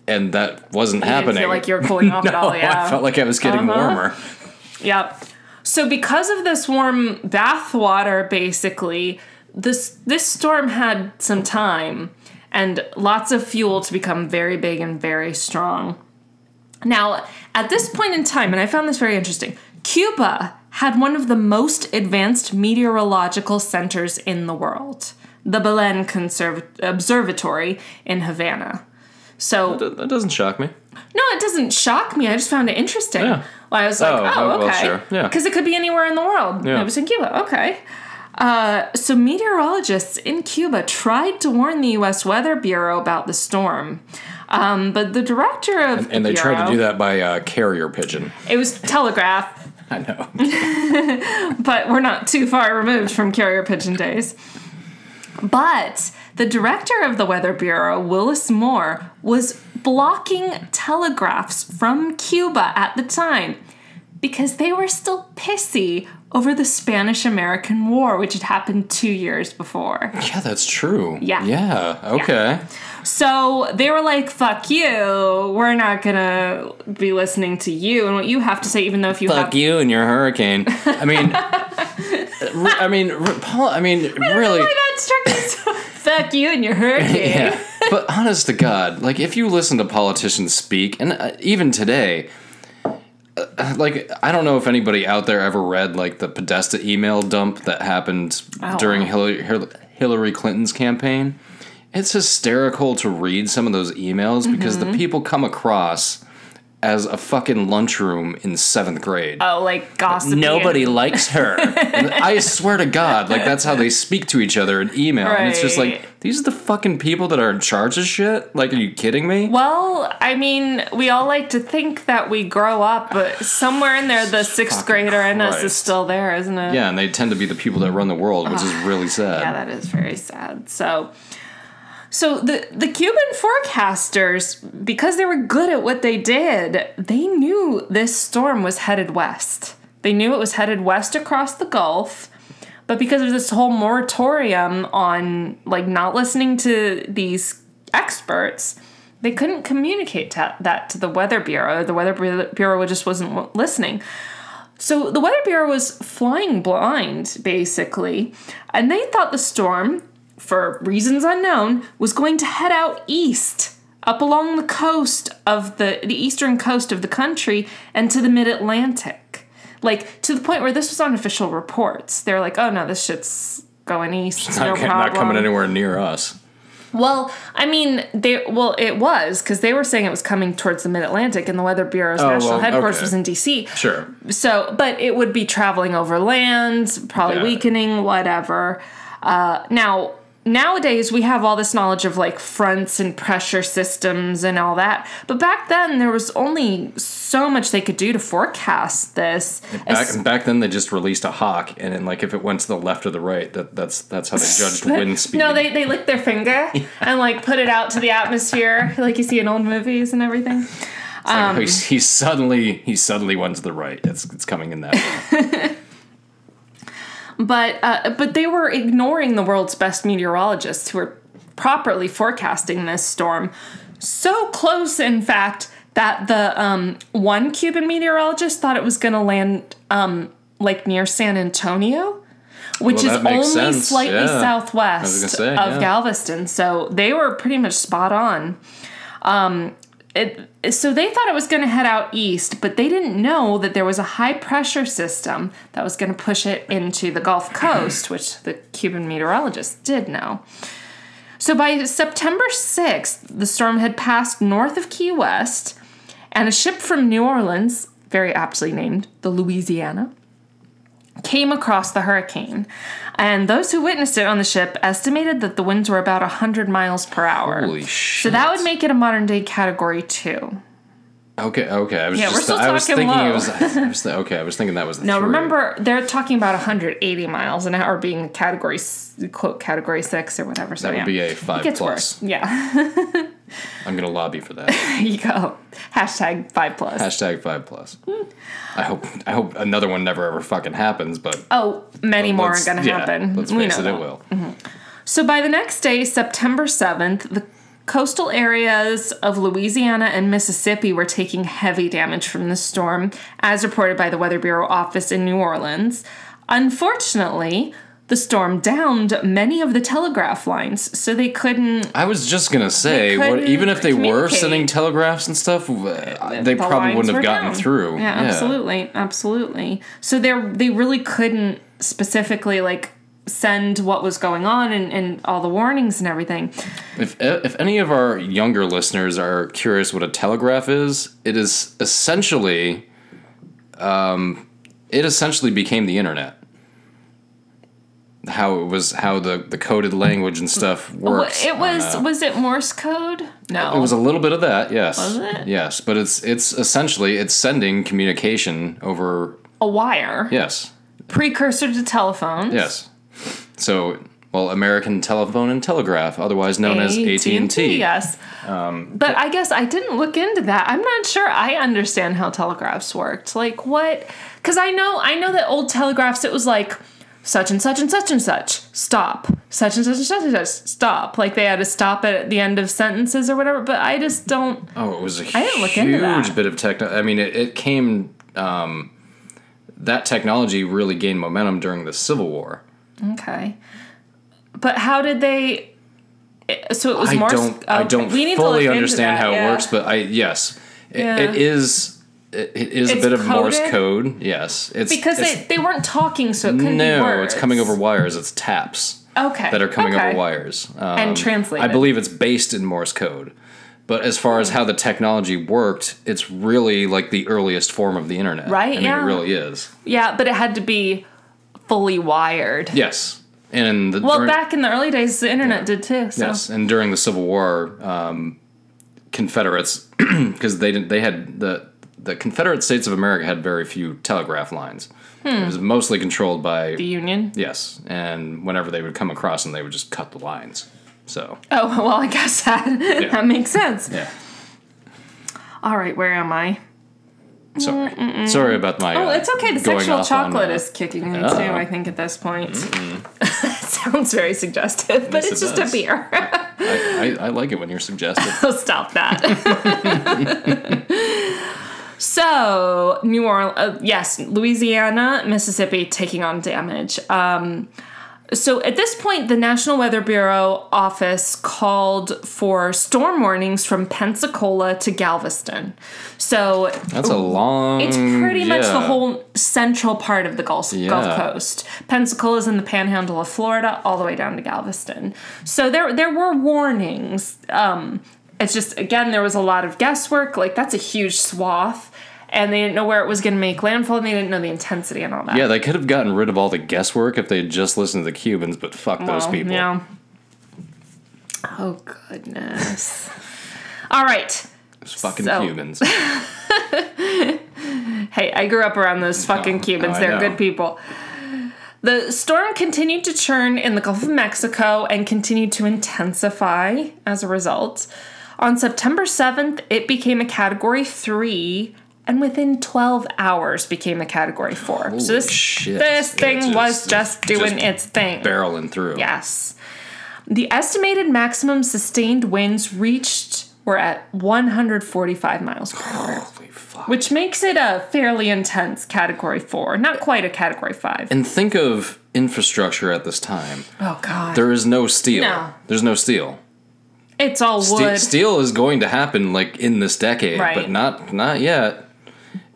and that wasn't. You happening. didn't feel like you were cooling off at all. Yeah. I felt like I was getting Uh-huh. warmer. Yep. So because of this warm bath water, basically, this this storm had some time and lots of fuel to become very big and very strong. Now, at this point in time, and I found this very interesting, Cuba had one of the most advanced meteorological centers in the world, the Belen Conserv- Observatory in Havana. So That, doesn't shock me. no, it doesn't shock me. I just found it interesting. Yeah. Well, I was like, Oh, oh, well, okay. sure. Yeah. Because it could be anywhere in the world. Yeah. It was in Cuba. Okay. Uh, so meteorologists in Cuba tried to warn the U.S. Weather Bureau about the storm, um, but the director of And they the tried to do that by uh, carrier pigeon. It was telegraph, I know. but we're not too far removed from carrier pigeon days. But the director of the Weather Bureau, Willis Moore, was blocking telegraphs from Cuba at the time because they were still pissy over the Spanish American War, which had happened two years before. yeah, that's true. Yeah. Yeah. Okay. So they were like, fuck you, we're not gonna be listening to you and what you have to say, even though if you Fuck have. you and your hurricane. I mean, I mean, r- Paul. I mean, really. Fuck you and your hurricane. Yeah. But honest to God, like if you listen to politicians speak, and uh, even today, uh, like I don't know if anybody out there ever read like the Podesta email dump that happened Oh, during. Hillary, Hillary Clinton's campaign. It's hysterical to read some of those emails because Mm-hmm. the people come across as a fucking lunchroom in seventh grade. Oh, like gossip. Nobody likes her. I swear to God, like that's how they speak to each other in email. And it's just like, these are the fucking people that are in charge of shit? Like, are you kidding me? Well, I mean, we all like to think that we grow up, but somewhere in there, the sixth grader in us is still there, isn't it? Yeah, and they tend to be the people that run the world, which is ah, really sad. Yeah, that is very sad. So, so the the Cuban forecasters, because they were good at what they did, they knew this storm was headed west. They knew it was headed west across the Gulf. But because of this whole moratorium on like not listening to these experts, they couldn't communicate ta- that to the Weather Bureau. The Weather Bureau just wasn't listening. So the Weather Bureau was flying blind, basically, and they thought the storm, for reasons unknown, was going to head out east, up along the coast of the the eastern coast of the country and to the mid Atlantic. Like to the point where this was on official reports. They're like, "Oh no, this shit's going east. no not, problem." not coming anywhere near us. Well, I mean, they well, it was because they were saying it was coming towards the Mid Atlantic, and the Weather Bureau's national well, headquarters okay. was in D.C. Sure. So, but it would be traveling over land, probably Yeah. weakening, whatever. Uh, now, nowadays we have all this knowledge of like fronts and pressure systems and all that, but back then there was only so much they could do to forecast this. Back, back then, they just released a hawk, and then, like, if it went to the left or the right, that, that's that's how they judged wind speed. No, they, they lick their finger and like put it out to the atmosphere, like you see in old movies and everything. It's like, oh, um, he, he suddenly he suddenly went to the right. It's it's coming in that way. But uh, but they were ignoring the world's best meteorologists who were properly forecasting this storm. So close, in fact, that the um, one Cuban meteorologist thought it was going to land um, like near San Antonio, which Well, is only sense, slightly yeah. southwest I was gonna say, of yeah. Galveston. So they were pretty much spot on. Um, it, so they thought it was going to head out east, but they didn't know that there was a high pressure system that was going to push it into the Gulf Coast, which the Cuban meteorologists did know. So by September 6th, the storm had passed north of Key West, and a ship from New Orleans, very aptly named the Louisiana, came across the hurricane. And those who witnessed it on the ship estimated that the winds were about 100 miles per hour. Holy shit. So that would make it a modern day category 2. okay. Okay, I was Yeah, just we're still I was thinking low. it was. I was th- okay, I was thinking that was the No, three. remember they're talking about 180 miles an hour being category quote category 6 or whatever. So that would yeah. be a five it gets plus. worse. Yeah. I'm gonna lobby for that. you go. Hashtag 5 plus. Hashtag five plus. I hope I hope another one never ever fucking happens, but oh, many more are let's- to yeah, happen. Let's We face know it, that. it will. Mm-hmm. So by the next day, September 7th, the coastal areas of Louisiana and Mississippi were taking heavy damage from the storm, as reported by the Weather Bureau office in New Orleans. Unfortunately, the storm downed many of the telegraph lines, so they couldn't. I was just gonna say, what, even if they were sending telegraphs and stuff, uh, they the probably wouldn't have gotten down. through. Yeah, absolutely, absolutely. So they they really couldn't specifically like send what was going on and, and all the warnings and everything. If if any of our younger listeners are curious what a telegraph is, it is essentially, um, it essentially became the internet. How it was, how the, the coded language and stuff works. it was uh, was it Morse code? No, It was a little bit of that, yes. Was it? Yes, but it's it's essentially it's sending communication over. a wire Yes, precursor to telephones. yes. So, well, American Telephone and Telegraph, otherwise known as AT and T. Yes. Um, but I guess I didn't look into that. I'm not sure I understand how telegraphs worked. Like what? Because I know I know that old telegraphs. It was like such and such and such and such stop. Such and such and such and such stop. Like they had to stop at the end of sentences or whatever. But I just don't. Oh, it was a I didn't look huge into that. bit of techno. I mean, it, it came. Um, that technology really gained momentum during the Civil War. Okay. But how did they? So it was I Morse. don't. I okay, don't we need to fully look into understand that, how yeah. it works, but I yes, it, Yeah. it is. It, it is It's a bit of Morse code. Yes, it's because it's, they, they weren't talking, so it couldn't be no, it's coming over wires. It's taps okay that are coming okay. over wires um, And translated. I believe it's based in Morse code, But as far as how the technology worked, it's really like the earliest form of the internet. Right, I mean, yeah. it really is. Yeah, but it had to be fully wired. Yes. And the, Well, during- back in the early days, the internet did too. So. Yes, and during the Civil War, um, Confederates, because they didn't, they had the the Confederate States of America had very few telegraph lines. It was mostly controlled by Hmm. The Union. yes, and whenever they would come across them, they would just cut the lines. So Oh well, I guess that that makes sense. yeah, All right, where am I? sorry, sorry about my. Oh, uh, it's okay. The sexual off on, chocolate uh, is kicking in Uh-oh. too. I think at this point, sounds very suggestive, but Yes, it's it just does. a beer. I, I, I like it when you're suggestive. Oh, stop that. So, New Orleans, uh, yes, Louisiana, Mississippi taking on damage. Um, so, at this point, the National Weather Bureau office called for storm warnings from Pensacola to Galveston. So, That's a long. it's pretty much the whole central part of the Gulf, Yeah. Gulf Coast. Pensacola is in the panhandle of Florida, all the way down to Galveston. So there there were warnings. Um, it's just again there was a lot of guesswork. Like that's a huge swath, and they didn't know where it was going to make landfall, and they didn't know the intensity and all that. Yeah, they could have gotten rid of all the guesswork if they had just listened to the Cubans, but fuck those people. Yeah. Oh goodness. all right. Those fucking So- Cubans. Hey, I grew up around those fucking No, Cubans. no, They're good people. The storm continued to churn in the Gulf of Mexico and continued to intensify as a result. On September 7th, it became a category 3 and within 12 hours became a category 4. so this shit. this Yeah, thing just- was just doing just its thing. Barreling through. Yes. The estimated maximum sustained winds reached were at 145 miles per hour Holy fuck. which makes it a fairly intense category four, not quite a category five. And think of infrastructure at this time. oh god, There is no steel. No. There's no steel. it's all Ste- steel is going to happen like in this decade, Right. but not not yet.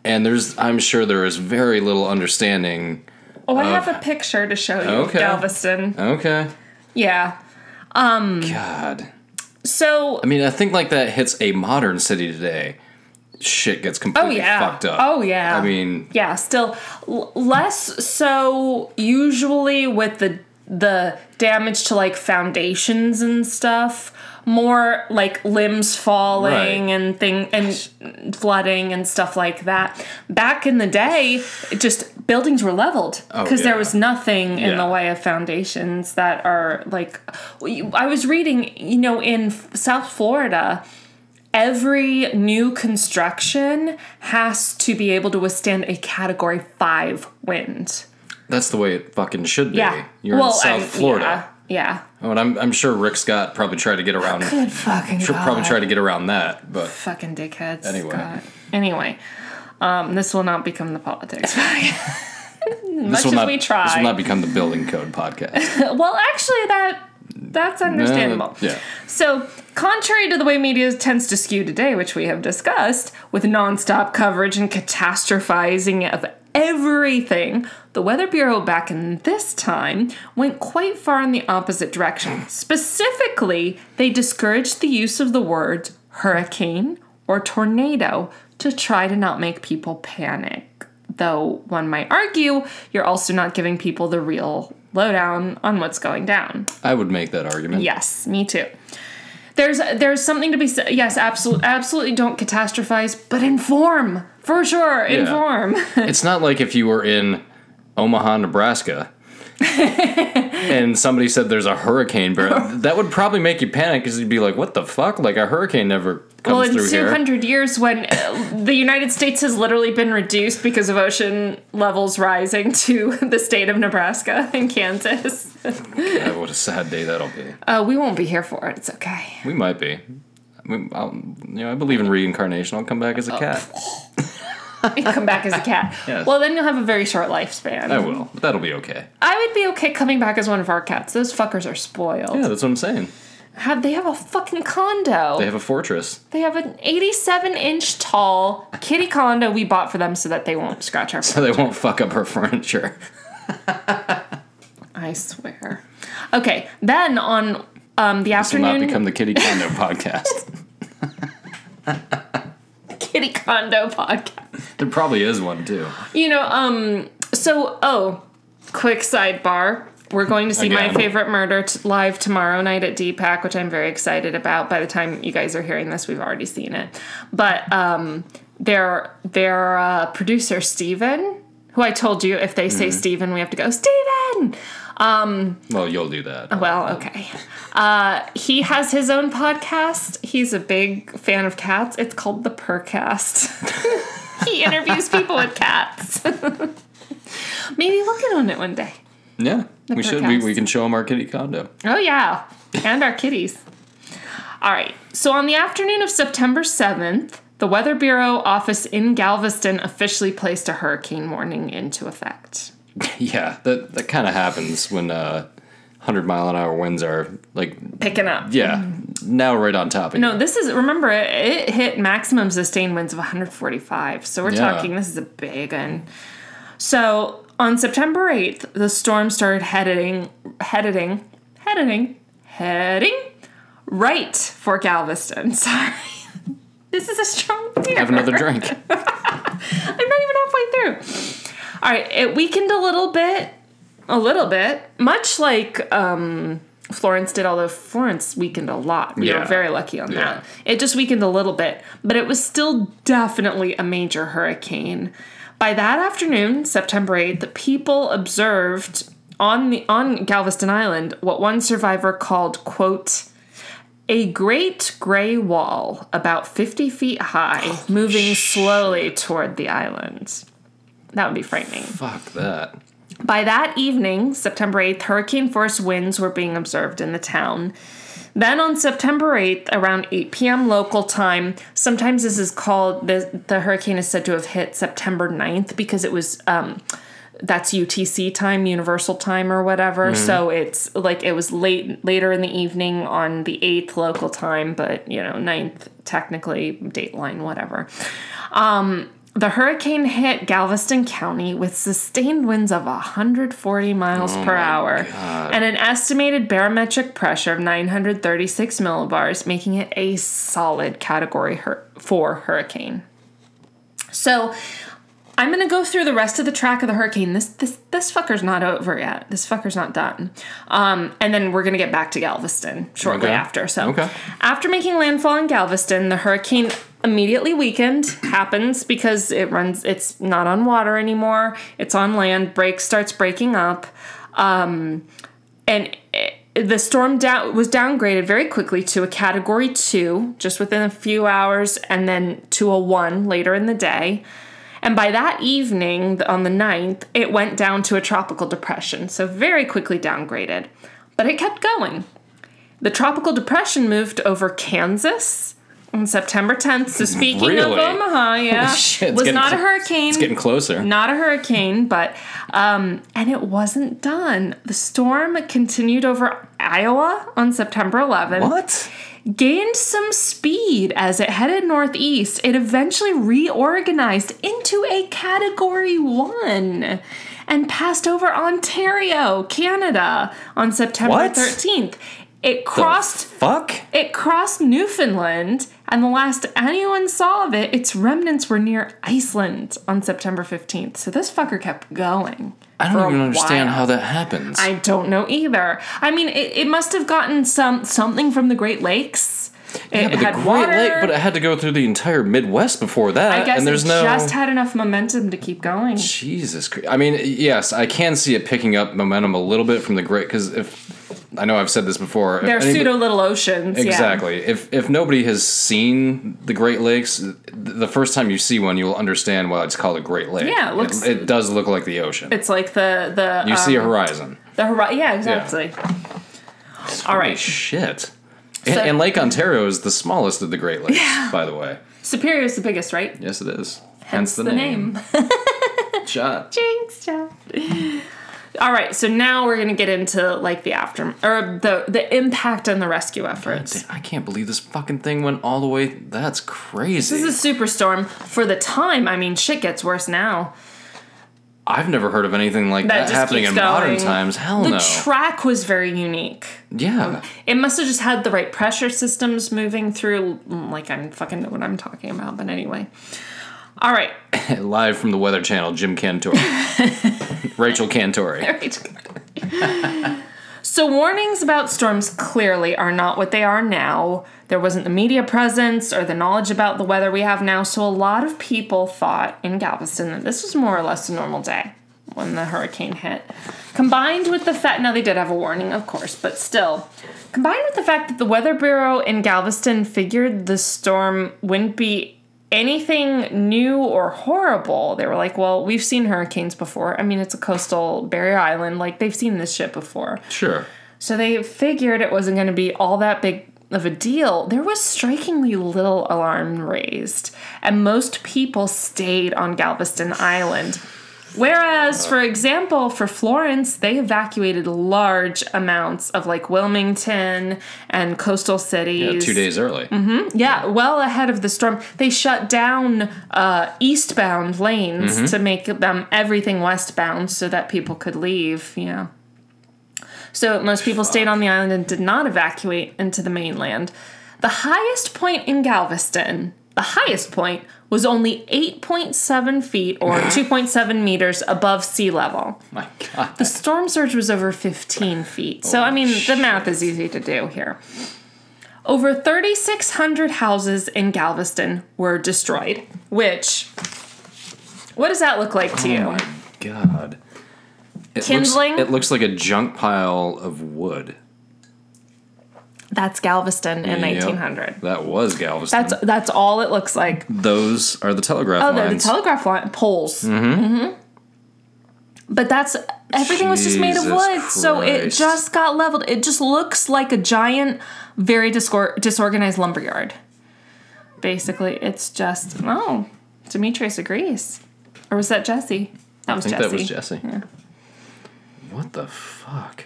And there's I'm sure there is very little understanding. oh, I have a picture to show you of Okay. Galveston. Okay. Yeah. Um God. So, I mean, I think like that hits a modern city today. Shit gets oh completely yeah, fucked up. oh yeah. I mean, yeah, still l- less so usually with the the damage to like foundations and stuff. More like limbs falling Right. and thing and flooding and stuff like that. Back in the day, it just buildings were leveled oh, because there Oh, yeah. was nothing in the way of foundations that are like. I was reading, you know, in South Florida, every new construction has to be able to withstand a category five wind. that's the way it fucking should be. Yeah. You're in South I'm- Florida. Yeah. Oh, and I'm, I'm sure Rick Scott probably tried to get around. Good fucking God. probably tried to get around that, but Fucking dickheads. Anyway. God. Anyway. Um, this will not become the politics. Much as not we try. this will not become the building code podcast. well, actually, that that's understandable. Yeah. So, contrary to the way media tends to skew today, which we have discussed, with nonstop coverage and catastrophizing of everything, the Weather Bureau back in this time went quite far in the opposite direction. Specifically, they discouraged the use of the word hurricane or tornado to try to not make people panic. Though one might argue, you're also not giving people the real lowdown on what's going down. I would make that argument. Yes, me too. There's there's something to be said. Yes, absolutely, absolutely. Don't catastrophize, but inform for sure. Inform. It's not like if you were in Omaha, Nebraska, and somebody said there's a hurricane. Bear. That would probably make you panic because you'd be like, "What the fuck? Like a hurricane never comes well, in through here." 200 years, when uh, the United States has literally been reduced because of ocean levels rising to the state of Nebraska and Kansas, God, what a sad day that'll be. uh, we won't be here for it. It's okay. We might be. We, I'll, you know, I believe in reincarnation. I'll come back as a cat. You come back as a cat. Yes. Well, then you'll have a very short lifespan. I will. But that'll be okay. I would be okay coming back as one of our cats. Those fuckers are spoiled. Yeah, that's what I'm saying. Have they have a fucking condo? They have a fortress. They have an 87 inch tall kitty condo we bought for them so that they won't scratch our. So they won't fuck up our furniture. I swear. Okay, then on um, the afternoon. This will not become the Kitty Condo podcast. Kitty Kondo podcast. There probably is one too. You know, um, so oh, quick sidebar. We're going to see my favorite murder t- live tomorrow night at DPAC, which I'm very excited about. By the time you guys are hearing this, we've already seen it. But um, their their uh, producer Steven, who I told you if they say Steven, we have to go Steven. Well, you'll do that. Well, okay. Uh, he has his own podcast. He's a big fan of cats. It's called the Purrcast. he interviews people with cats. Maybe we'll get on it one day. Yeah, we should. We, we can show them our kitty condo. Oh, yeah. And our kitties. All right. So on the afternoon of September 7th, the Weather Bureau office in Galveston officially placed a hurricane warning into effect. Yeah, that that kind of happens when uh, hundred mile an hour winds are like Picking up. yeah now right on top of you. No, this is remember it, it hit maximum sustained winds of 145. So we're Yeah. talking this is a big one. So on September 8th, the storm started heading heading heading heading right for Galveston. Sorry. This is a strong beer. Have another drink. I'm not even halfway through. All right, it weakened a little bit, a little bit, much like um, Florence did. Although Florence weakened a lot, we were very lucky on Yeah. that. It just weakened a little bit, but it was still definitely a major hurricane. By that afternoon, September 8th, the people observed on the on Galveston Island what one survivor called quote a great gray wall about 50 feet high moving slowly toward the island. That would be frightening. Fuck that. By that evening, September 8th, hurricane force winds were being observed in the town. Then on September 8th, around 8 p.m. local time, sometimes this is called, the, the hurricane is said to have hit September 9th because it was, um, that's UTC time, Universal time or whatever. So it's like it was late, later in the evening on the 8th local time, but you know, 9th technically, dateline, whatever. Um, the hurricane hit Galveston County with sustained winds of 140 miles oh per hour and an estimated barometric pressure of 936 millibars, making it a solid category hur- 4 hurricane. So, I'm gonna go through the rest of the track of the hurricane. This this this fucker's not over yet. This fucker's not done. Um, and then we're gonna get back to Galveston shortly Okay. after. So Okay. after making landfall in Galveston, the hurricane immediately weakened. Happens because it runs. It's not on water anymore. It's on land. Break starts breaking up, um, and. It, the storm down was downgraded very quickly to a category two just within a few hours and then to a one later in the day and by that evening on the 9th it went down to a tropical depression so very quickly downgraded but it kept going the tropical depression moved over kansas on september 10th so speaking of omaha yeah shit, was not a hurricane It's getting closer. not a hurricane, but um, and it wasn't done. The storm continued over Iowa on September 11th. What? Gained some speed as it headed northeast. It eventually reorganized into a Category One and passed over Ontario, Canada, on September What? 13th. It crossed Fuck. it crossed Newfoundland, and the last anyone saw of it, its remnants were near Iceland on September 15th. So this fucker kept going. I don't even understand while. how that happens. I don't know either. I mean, it, it must have gotten some something from the Great Lakes. It yeah, but the Great water. Lake, but it had to go through the entire Midwest before that, I guess and there's it no. just had enough momentum to keep going. Jesus Christ. I mean, yes, I can see it picking up momentum a little bit from the Great, because if I know I've said this before. They're anybody- pseudo little oceans. yeah. Exactly. If if nobody has seen the Great Lakes, the first time you see one, you'll understand why it's called a Great Lake. Yeah, it looks- It, does look like the ocean. It's like the the you um, see a horizon. the horizon. Yeah, exactly. All Holy shit. So- and, and Lake Ontario is the smallest of the Great Lakes, by the way. Superior is the biggest, right? Yes, it is. Hence the, name. Shot. Jinx job. All right, so now we're gonna get into like the after or the the impact on the rescue efforts. I can't believe this fucking thing went all the way. That's crazy. This is a superstorm for the time. I mean, shit gets worse now. I've never heard of anything like That that, happening in keeps modern times. Hell the no. track was very unique. yeah. It must have just had the right pressure systems moving through. Like I'm fucking know what I'm talking about, but anyway. All right. Live from the Weather Channel, Jim Cantore. Rachel Cantori. so warnings about storms clearly are not what they are now. There wasn't the media presence or the knowledge about the weather we have now, so a lot of people thought in Galveston that this was more or less a normal day when the hurricane hit. Combined with the fact, now they did have a warning, of course, but still. Combined with the fact that the Weather Bureau in Galveston figured the storm wouldn't be anything new or horrible. They were like, well, we've seen hurricanes before. I mean, it's a coastal barrier island. Like, they've seen this shit before. Sure. So they figured it wasn't going to be all that big of a deal. There was strikingly little alarm raised, and most people stayed on Galveston Island. Whereas, for example, for Florence, they evacuated large amounts of like Wilmington and coastal cities. Yeah, two days early. Yeah, well ahead of the storm. They shut down uh, eastbound lanes to make them everything westbound so that people could leave, you know. So most people stayed on the island and did not evacuate into the mainland. The highest point in Galveston, the highest point, was only 8.7 feet or 2.7 meters above sea level. My God. The storm surge was over 15 feet. So, I mean, the math is easy to do here. Over 3,600 houses in Galveston were destroyed, which, what does that look like to you? Oh my God. It Kindling? Looks, it looks like a junk pile of wood. That's Galveston in Yep. 1900. That was Galveston. That's that's all it looks like. Those are the telegraph Oh, they're the telegraph line poles. Mm-hmm. But that's everything was just made of Jesus wood, so it just got leveled. It just looks like a giant, very disor- disorganized lumberyard. Basically, it's just oh, Demetrius agrees, or was that Jesse? That was I think Jesse. that was Jesse. What the fuck?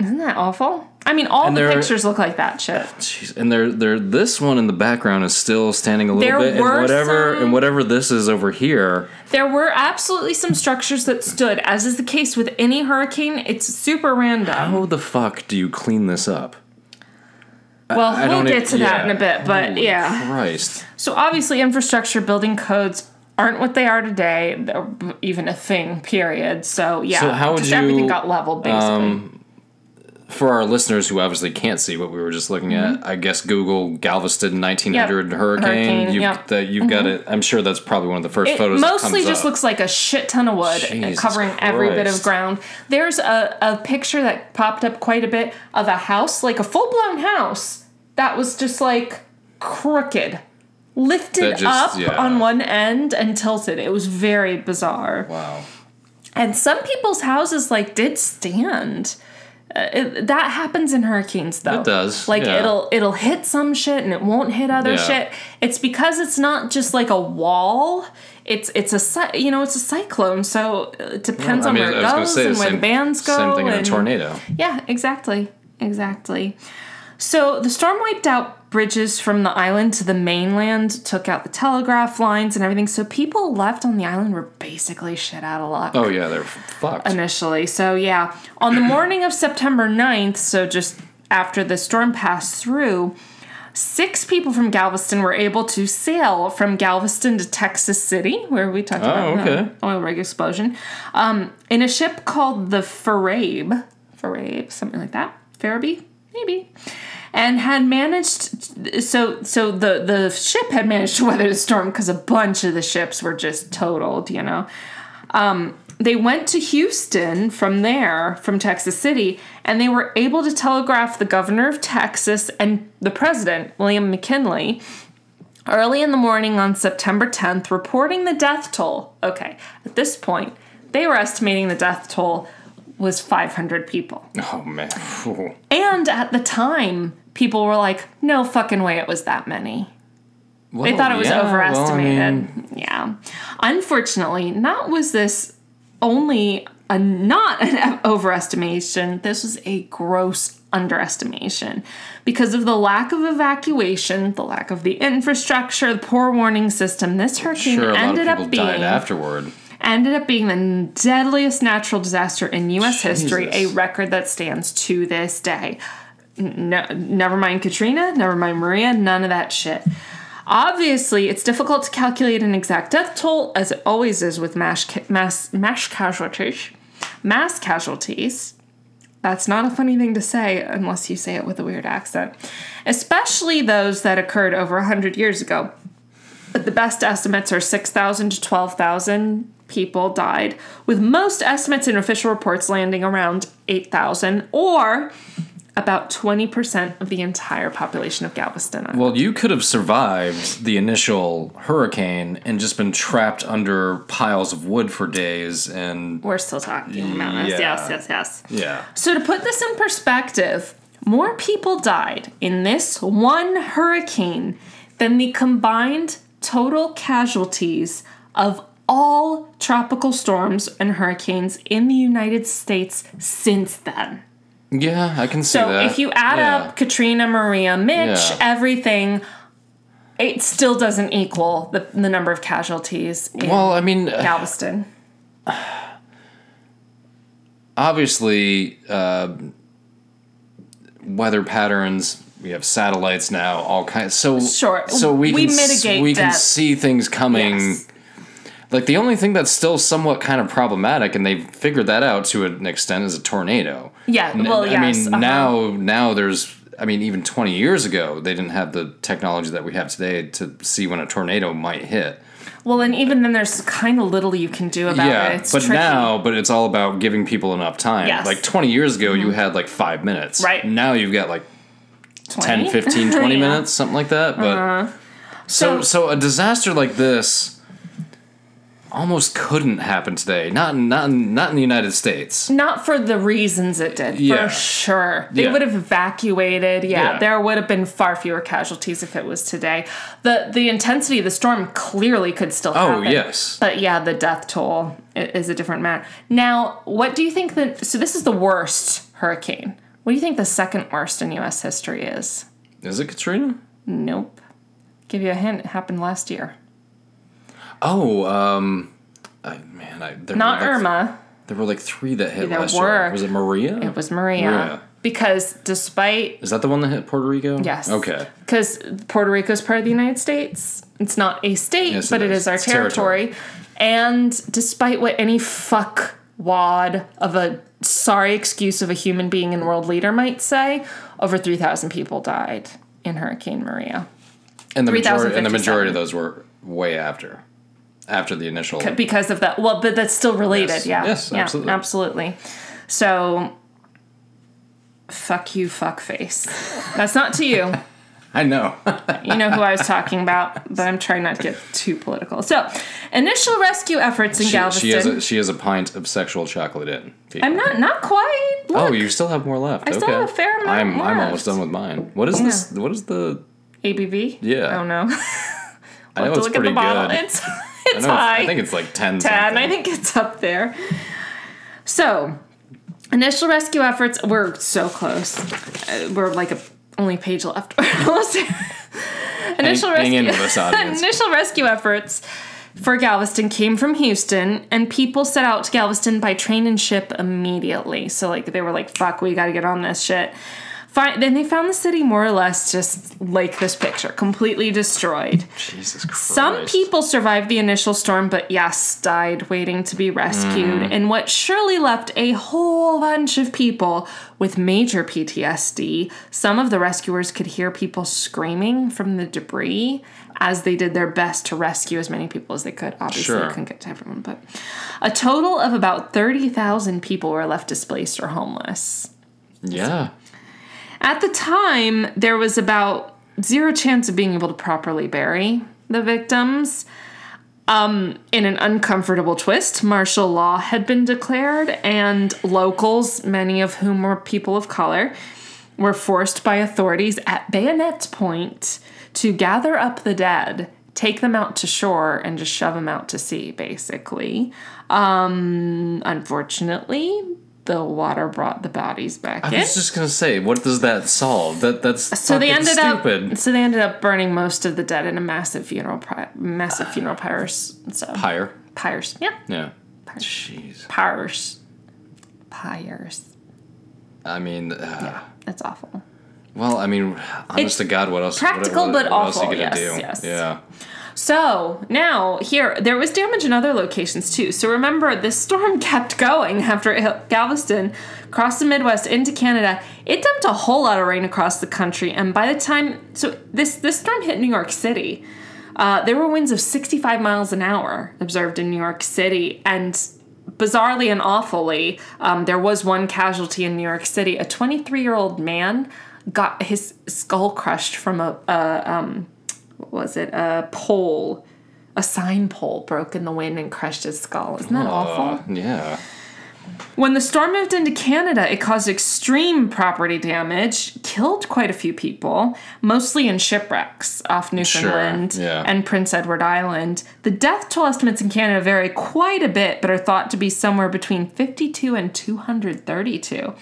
Isn't that awful? I mean, all And the pictures look like that shit. Jeez. And there, there. This one in the background is still standing a little There bit, were and whatever, some- and whatever this is over here. There were absolutely some structures that stood, as is the case with any hurricane. It's super random. How the fuck do you clean this up? well, I we'll don't get to that in a bit, but Holy yeah. Christ. So obviously, infrastructure building codes aren't what they are today, They're even a thing. Period. So yeah, So how would just everything got leveled basically. um, For our listeners who obviously can't see what we were just looking at, I guess Google Galveston 1900 Mm-hmm. Yep. hurricane. Hurricane, You've, yep. Mm-hmm. that, you've got it. I'm sure that's probably one of the first it photos. mostly just up. looks like a shit ton of wood Jesus covering every bit of ground. There's a, a picture that popped up quite a bit of a house, like a full blown house, that was just like crooked, lifted just- up yeah. on one end and tilted. It was very bizarre. Wow. And some people's houses like did stand. Uh, it, that happens in hurricanes though. It does, Like yeah. it'll it'll hit some shit and it won't hit other Yeah. shit. It's because it's not just like a wall. It's it's a you know it's a cyclone, so it depends I on where it I was gonna goes and where the bands go. Same thing in a tornado. yeah, exactly. Exactly. So the storm wiped out bridges from the island to the mainland, took out the telegraph lines and everything. So people left on the island were basically shit out of luck Oh yeah, they're fucked. initially. So yeah, on the morning of September 9th, so just after the storm passed through, six people from Galveston were able to sail from Galveston to Texas City, where we talked about okay. the oil rig explosion, um, in a ship called the Farabe, Farabe, something like that, Farabe, maybe. And had managed, so so the the ship had managed to weather the storm because a bunch of the ships were just totaled, you know um, they went to Houston from there, from Texas City, and they were able to telegraph the governor of Texas and the president, William McKinley, early in the morning on September 10th, reporting the death toll. Okay, at this point, they were estimating the death toll was 500 people. oh man. And at the time, people were like, no fucking way it was that many. They thought it was yeah, well, I overestimated. mean, yeah. Unfortunately, not was this only a not an overestimation. This was a gross underestimation because of the lack of evacuation, the lack of the infrastructure, the poor warning system. This hurricane sure, a lot of ended people up being died afterward. Ended up being the deadliest natural disaster in U.S. history, a record that stands to this day. No, never mind Katrina, never mind Maria, none of that shit. Obviously, it's difficult to calculate an exact death toll, as it always is with mass, ca- mass, mass casualties. Mass casualties. That's not a funny thing to say unless you say it with a weird accent, especially those that occurred over 100 years ago. But the best estimates are 6,000 to 12,000 people died, with most estimates in official reports landing around 8,000 or about 20% of the entire population of Galveston. Island. Well, you could have survived the initial hurricane and just been trapped under piles of wood for days and We're still talking about this. Yeah. Yes, yes, yes. yeah. So, to put this in perspective, more people died in this one hurricane than the combined total casualties of all tropical storms and hurricanes in the United States since then. Yeah, I can see So, that. if you add Yeah. up Katrina, Maria, Mitch, Yeah. everything, it still doesn't equal the, the number of casualties in Well, I mean, Galveston. obviously, uh, weather patterns. We have satellites now, all kinds. So Sure. So we, We can mitigate We can see things coming. Yes. Like the only thing that's still somewhat kind of problematic, and they've figured that out to an extent, is a tornado. Yeah, N- well, I mean, uh-huh. now now there's. I mean, even 20 years ago, they didn't have the technology that we have today to see when a tornado might hit. Well, and even then, there's kind of little you can do about yeah, it. It's but tricky. now, but it's all about giving people enough time. Yes. Mm-hmm. Like 20 years ago, you had like five minutes. Right. Now you've got like 10, 15, 20 Yeah. Uh-huh. minutes, something like that. But so, So- so a disaster like this almost couldn't happen today. Not in, not not in the United States. Not for the reasons it did, Yeah. for sure. They Yeah. would have evacuated. Yeah, Yeah. there would have been far fewer casualties if it was today. the The intensity of the storm clearly could still Oh, yes. but yeah, the death toll is a different matter. Now, what do you think that? So this is the worst hurricane. What do you think the second worst in U.S. history is? Is it Katrina? Nope. Give you a hint. It happened last year. Oh, um, I, man, I, there Not were like, Irma. There were like three that hit There last were. year. Was it Maria? It was Maria. Maria. Because despite Is that the one that hit Puerto Rico? Yes. Okay. Because Puerto Rico is part of the United States. It's not a state, Yes, it but it is. is our It's territory. territory. And despite what any fuck wad of a sorry excuse of a human being and world leader might say, over 3,000 people died in Hurricane Maria. And the majority, and the majority of those were way after, after the initial. Because of that. Well, but that's still related. Yes. Yeah. Yes, yeah, absolutely. absolutely. So, fuck you, fuck face. That's not to you. I know. You know who I was talking about, but I'm trying not to get too political. So, initial rescue efforts in she, Galveston. she has a she has a pint of sexual chocolate in. people. I'm not not quite. Oh, you still have more left. I still okay. have a fair amount I'm I'm almost done with mine. What is this? What is the? ABV. Yeah. Oh no. I know to it's look at pretty the bottle. good. It's I, it's know high. I think it's like ten. 10. something. I think it's up there. So, initial rescue efforts. We're so close. Uh, we're like a only page left. Almost initial hang rescue. audience. initial rescue efforts for Galveston came from Houston, and people set out to Galveston by train and ship immediately. So, like, they were like, "Fuck, we got to get on this shit." Fine. Then they found the city more or less just like this picture, completely destroyed. Jesus Christ. Some people survived the initial storm, but yes, died waiting to be rescued, Mm. and what surely left a whole bunch of people with major PTSD. Some of the rescuers could hear people screaming from the debris as they did their best to rescue as many people as they could. Obviously, Sure. they couldn't get to everyone, but a total of about 30,000 people were left displaced or homeless. Yeah. At the time, there was about zero chance of being able to properly bury the victims. Um, in an uncomfortable twist, martial law had been declared, and locals, many of whom were people of color, were forced by authorities at bayonet point to gather up the dead, take them out to shore, and just shove them out to sea, basically. Um, unfortunately, the water brought the bodies back I in. was just gonna say, what does that solve? That that's So they ended stupid. up. So they ended up burning most of the dead in a massive funeral, pri- massive funeral pyres. So Pyre. Pyres. Yeah. Yeah. pyres. Jeez. Pyres. Pyres. I mean, uh, That's awful. well, I mean, honest It's to God, what else? practical what, but what awful, are you gonna yes, do? yes. Yeah. So now here there was damage in other locations too. So remember this storm kept going after it Galveston, crossed the Midwest into Canada. It dumped a whole lot of rain across the country, and by the time so this this storm hit New York City, uh, there were winds of 65 miles an hour observed in New York City, and bizarrely and awfully, um, there was one casualty in New York City. A 23 year old man got his skull crushed from a, a um, what was it? A pole. A sign pole broke in the wind and crushed his skull. Isn't that awful? Uh, yeah. when the storm moved into canada it caused extreme property damage killed quite a few people mostly in shipwrecks off newfoundland yeah. and prince edward island. The death toll estimates in canada vary quite a bit but are thought to be somewhere between 52 and 232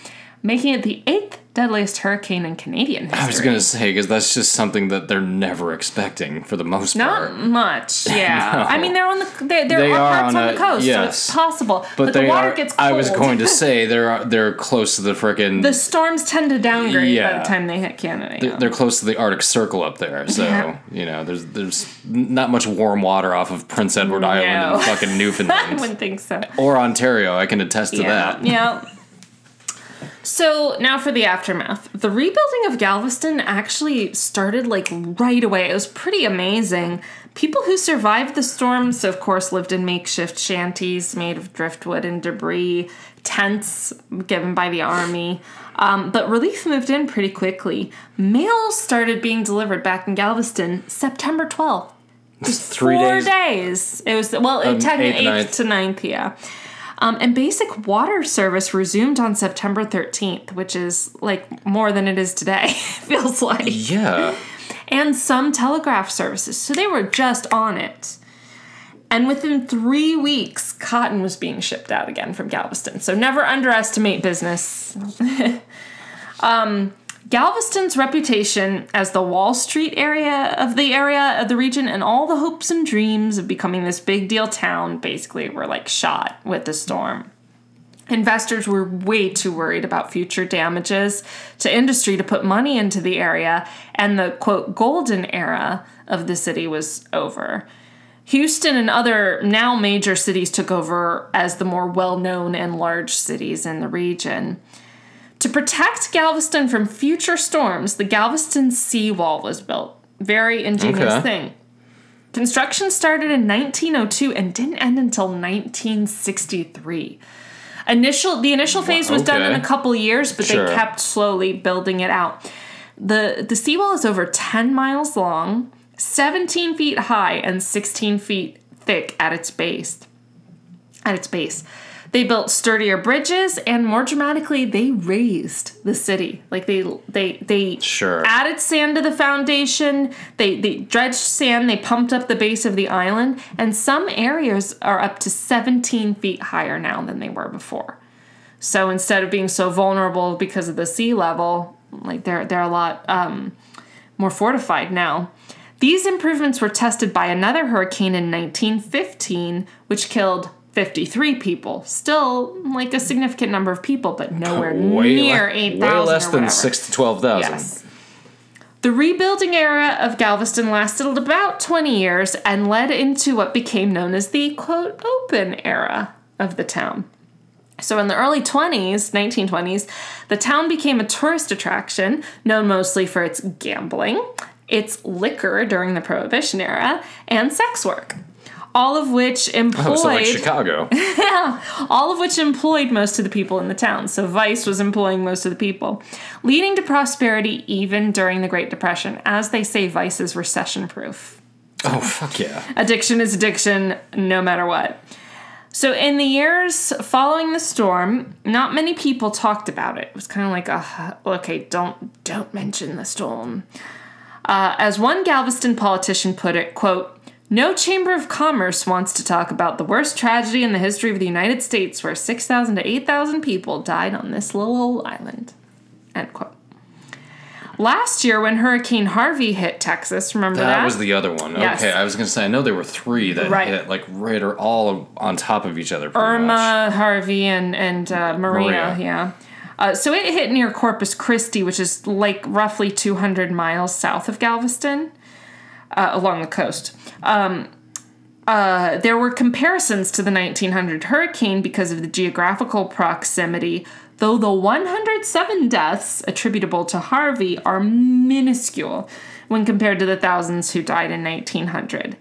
making it the eighth deadliest hurricane in canadian history I was gonna say because that's just something that they're never expecting for the most part. Not much, yeah. No. I mean, they're on the there, there They are are parts on on, the coast, so it's possible. But, But, the water are. gets cold. I was going to say they're they're close to the frickin' the storms tend to downgrade by the time they hit Canada. They're, they're close to the Arctic Circle up there, so Yeah. you know there's there's not much warm water off of Prince Edward Island No. and fucking I Newfoundland wouldn't think so. or Ontario. I can attest to Yeah, that. yeah. So now for the aftermath. The rebuilding of Galveston actually started like right away. It was pretty amazing. People who survived the storms, of course, lived in makeshift shanties made of driftwood and debris, tents given by the army. Um, but relief moved in pretty quickly. Mail started being delivered back in Galveston September 12th. Just Three Four days. days. It was well, Um, technically eighth, eighth, to ninth, yeah. Um, and basic water service resumed on September 13th, which is like more than it is today, feels like. Yeah. And some telegraph services. So they were just on it. And within three weeks, cotton was being shipped out again from Galveston. So never underestimate business. um, Galveston's reputation as the Wall Street area of the area of the region and all the hopes and dreams of becoming this big deal town basically were like shot with the storm. Investors were way too worried about future damages to industry to put money into the area, and the quote golden era of the city was over. Houston and other now major cities took over as the more well known and large cities in the region. To protect Galveston from future storms, the Galveston seawall was built. Very ingenious Okay. thing. Construction started in 1902 and didn't end until 1963. Initial the initial phase was done in a couple years, but Sure. they kept slowly building it out. The the seawall is over 10 miles long, 17 feet high, and 16 feet thick at its base. At its base. They built sturdier bridges and more dramatically they raised the city. Like they they they Sure. added sand to the foundation, they they dredged sand, they pumped up the base of the island, and some areas are up to 17 feet higher now than they were before. So instead of being so vulnerable because of the sea level, like they're they're a lot um, more fortified now. These improvements were tested by another hurricane in 1915, which killed 53 people. Still like a significant number of people, but nowhere near le- 8,000. Way less than whatever. six to twelve thousand. Yes. The rebuilding era of Galveston lasted about 20 years and led into what became known as the quote open era of the town. So in the early 20s, 1920s, the town became a tourist attraction known mostly for its gambling, its liquor during the Prohibition era, and sex work. All of which employed Oh, so like Chicago. all of which employed most of the people in the town. So Vice was employing most of the people, leading to prosperity even during the Great Depression. As they say, Vice is recession proof. oh fuck yeah. Addiction is addiction no matter what. So in the years following the storm, not many people talked about it. It was kind of like, uh, okay, don't don't mention the storm. Uh, as one Galveston politician put it, quote, no chamber of commerce wants to talk about the worst tragedy in the history of the United States where 6,000 to 8,000 people died on this little old island. End quote. Last year, when Hurricane Harvey hit Texas, remember that? That was the other one. Yes. Okay, I was gonna say I know there were three that Right. hit like right or all on top of each other. Pretty much. Irma, Harvey, and and uh, Maria. Maria. Yeah. Uh, so it hit near Corpus Christi, which is like roughly 200 miles south of Galveston, uh, along the coast. Um, uh, there were comparisons to the 1900 hurricane because of the geographical proximity, though the 107 deaths attributable to Harvey are minuscule when compared to the thousands who died in 1900.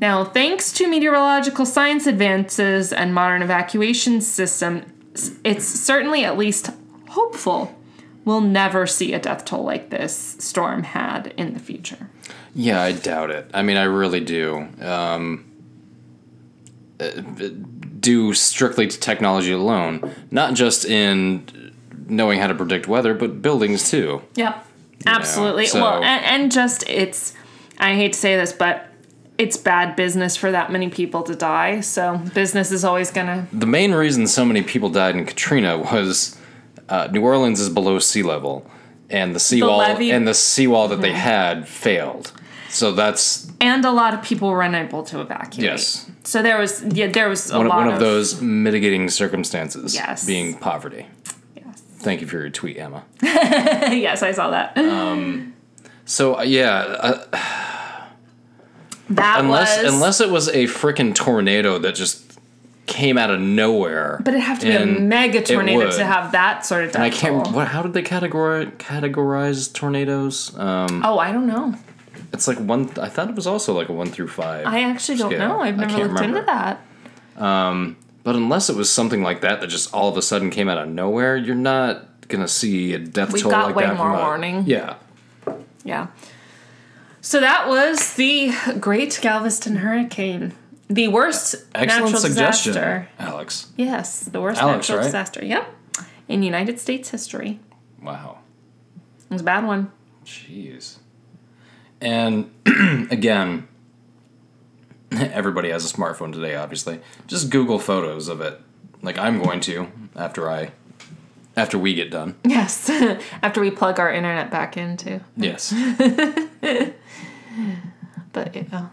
Now, thanks to meteorological science advances and modern evacuation systems, it's certainly at least hopeful we'll never see a death toll like this storm had in the future. Yeah, I doubt it. I mean, I really do. Um, uh, due strictly to technology alone, not just in knowing how to predict weather, but buildings too. Yep. Absolutely. so- well, and, and just it's, I hate to say this, but it's bad business for that many people to die. So business is always going to. The main reason so many people died in Katrina was uh, New Orleans is below sea level, and the seawall and the seawall that they had failed. So that's And a lot of people were unable to evacuate. Yes. So there was, yeah, there was a one, lot one of those mitigating circumstances. Yes. being poverty. Yes. Thank you for your tweet, Emma. yes, I saw that. Um, So uh, yeah, uh, that unless was. unless it was a freaking tornado that just came out of nowhere. But it'd have to be a mega tornado to have that sort of I can't. What? How did they categorize categorize tornadoes? Um, Oh, I don't know. It's like one. I thought it was also like a one through five. I actually don't scale. know. I've never looked remember. into that. Um, but unless it was something like that that just all of a sudden came out of nowhere, you're not gonna see a death We've toll got like way that. more warning. Yeah. Yeah. So that was the Great Galveston Hurricane. The worst Excellent natural suggestion, disaster. Alex. Yes, the worst Alex, natural right? disaster. Yep. In United States history. Wow. It was a bad one. Jeez. And again, everybody has a smartphone today, obviously. Just Google photos of it. Like I'm going to after I after we get done. Yes. After we plug our internet back into. Yes. But yeah.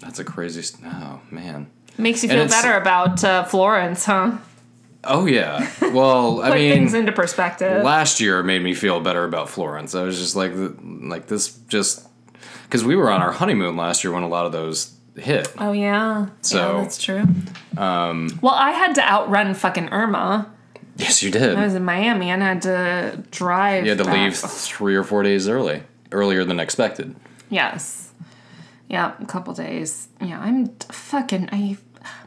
That's a crazy st- oh man. Makes you feel better about uh, Florence, huh? Oh yeah. Well, I mean. Put things into perspective. last year made me feel better about Florence. I was just like like this just cuz we were on our honeymoon last year when a lot of those hit. oh yeah. So, yeah, that's true. Um, well, I had to outrun fucking Irma. Yes, you did. I was in Miami and I had to drive. You had to back. leave 3 or 4 days early, earlier than expected. Yes. Yeah, a couple days. Yeah, I'm fucking. I.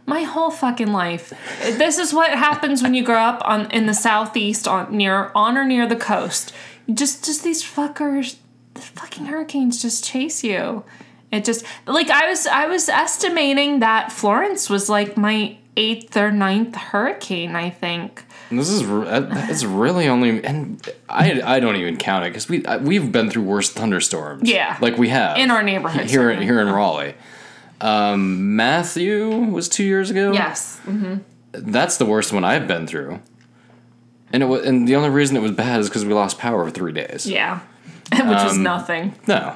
My whole fucking life. This is what happens when you grow up on in the southeast, on near on or near the coast. Just, just these fuckers, the fucking hurricanes just chase you. It just like I was, I was estimating that Florence was like my eighth or ninth hurricane. I think. This is uh, it's really only and I I don't even count it because we I- we've been through worse thunderstorms. Yeah. like we have In our neighborhood, here certainly. here in Raleigh. Um, Matthew was two years ago. Yes. that's the worst one I've been through. And it was, and the only reason it was bad is because we lost power for three days. Yeah. Which Um, nothing. No,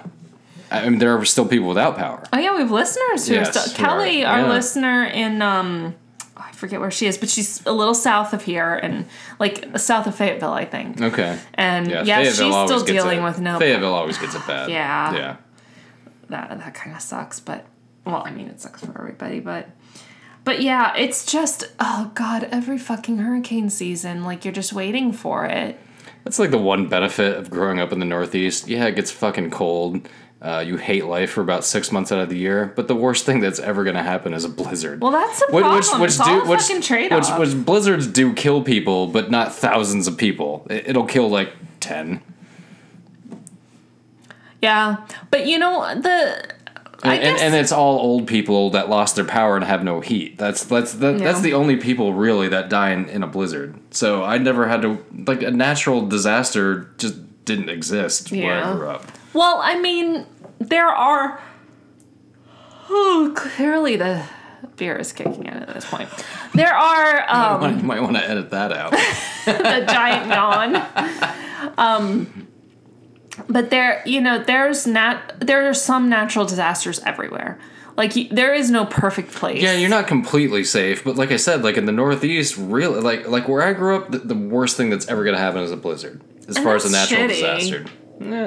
I mean there are still people without power. Oh yeah, we have listeners who Yes, are still we are. Kelly, our Yeah. listener in um oh, I forget where she is, but she's a little south of here and like south of Fayetteville, I think. Okay. And yeah, she's still dealing it. with no Fayetteville always gets it bad. Yeah. Yeah. that that kind of sucks, but well, I mean it sucks for everybody, but but yeah, it's just oh god, every fucking hurricane season, like you're just waiting for it. That's like the one benefit of growing up in the Northeast. Yeah, it gets fucking cold. Uh, you hate life for about six months out of the year, but the worst thing that's ever going to happen is a blizzard. Well, that's the Which- problem. all a fucking trade-off. Which, which blizzards do kill people, but not thousands of people. It, it'll kill like ten. yeah, but you know the. And, and, guess and it's all old people that lost their power and have no heat. That's that's that, that's the only people really that die in, in a blizzard. So I never had to like a natural disaster just didn't exist where I grew up. Well, I mean, there are. Oh, clearly the beer is kicking in at this point. There are um, you might want to edit that out. the giant yawn. Um, But there, you know, there's nat there are some natural disasters everywhere. Like there is no perfect place. Yeah, you're not completely safe, but like I said, like in the Northeast, really, like like where I grew up, the, the worst thing that's ever gonna happen is a blizzard. As And far as a natural shitty. disaster,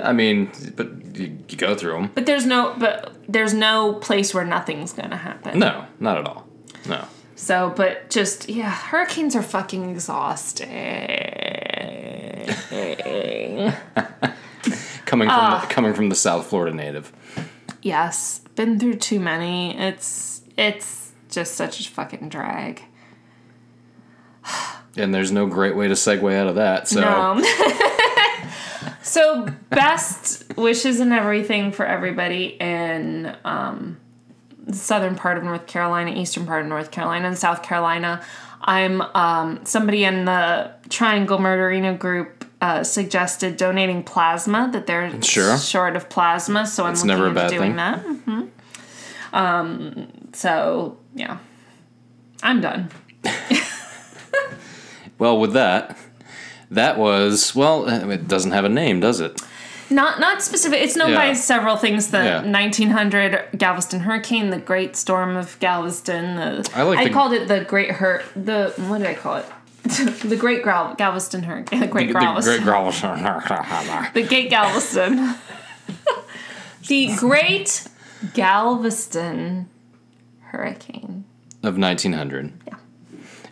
I mean, but you, you go through them. But there's no but there's no place where nothing's gonna happen. No, not at all. No. So, but just yeah, hurricanes are fucking exhausting. Coming from the, coming from the South Florida native. yes, been through too many. It's it's just such a fucking drag. And there's no great way to segue out of that. So No. so best wishes and everything for everybody in um, the southern part of North Carolina, eastern part of North Carolina, and South Carolina. I'm um, somebody in the Triangle Murderino group uh, suggested donating plasma that they're Sure. short of plasma, so I'm It's looking never a into bad doing thing. that. hmm Um, so yeah, I'm done. well, with that, that was well. It doesn't have a name, does it? Not not specific. It's known by several things. The Yeah. 1900 Galveston hurricane, the Great Storm of Galveston. The, I like the- called it the Great Hurt. The what did I call it? the Great Gal- Galveston Hurricane. The Great The Galveston. Great Galveston. the Great Galveston. the Great Galveston Hurricane. of 1900. Yeah.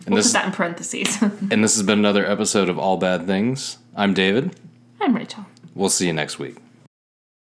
And We'll this put that in parentheses. and this has been another episode of All Bad Things. I'm David. I'm Rachel. We'll see you next week.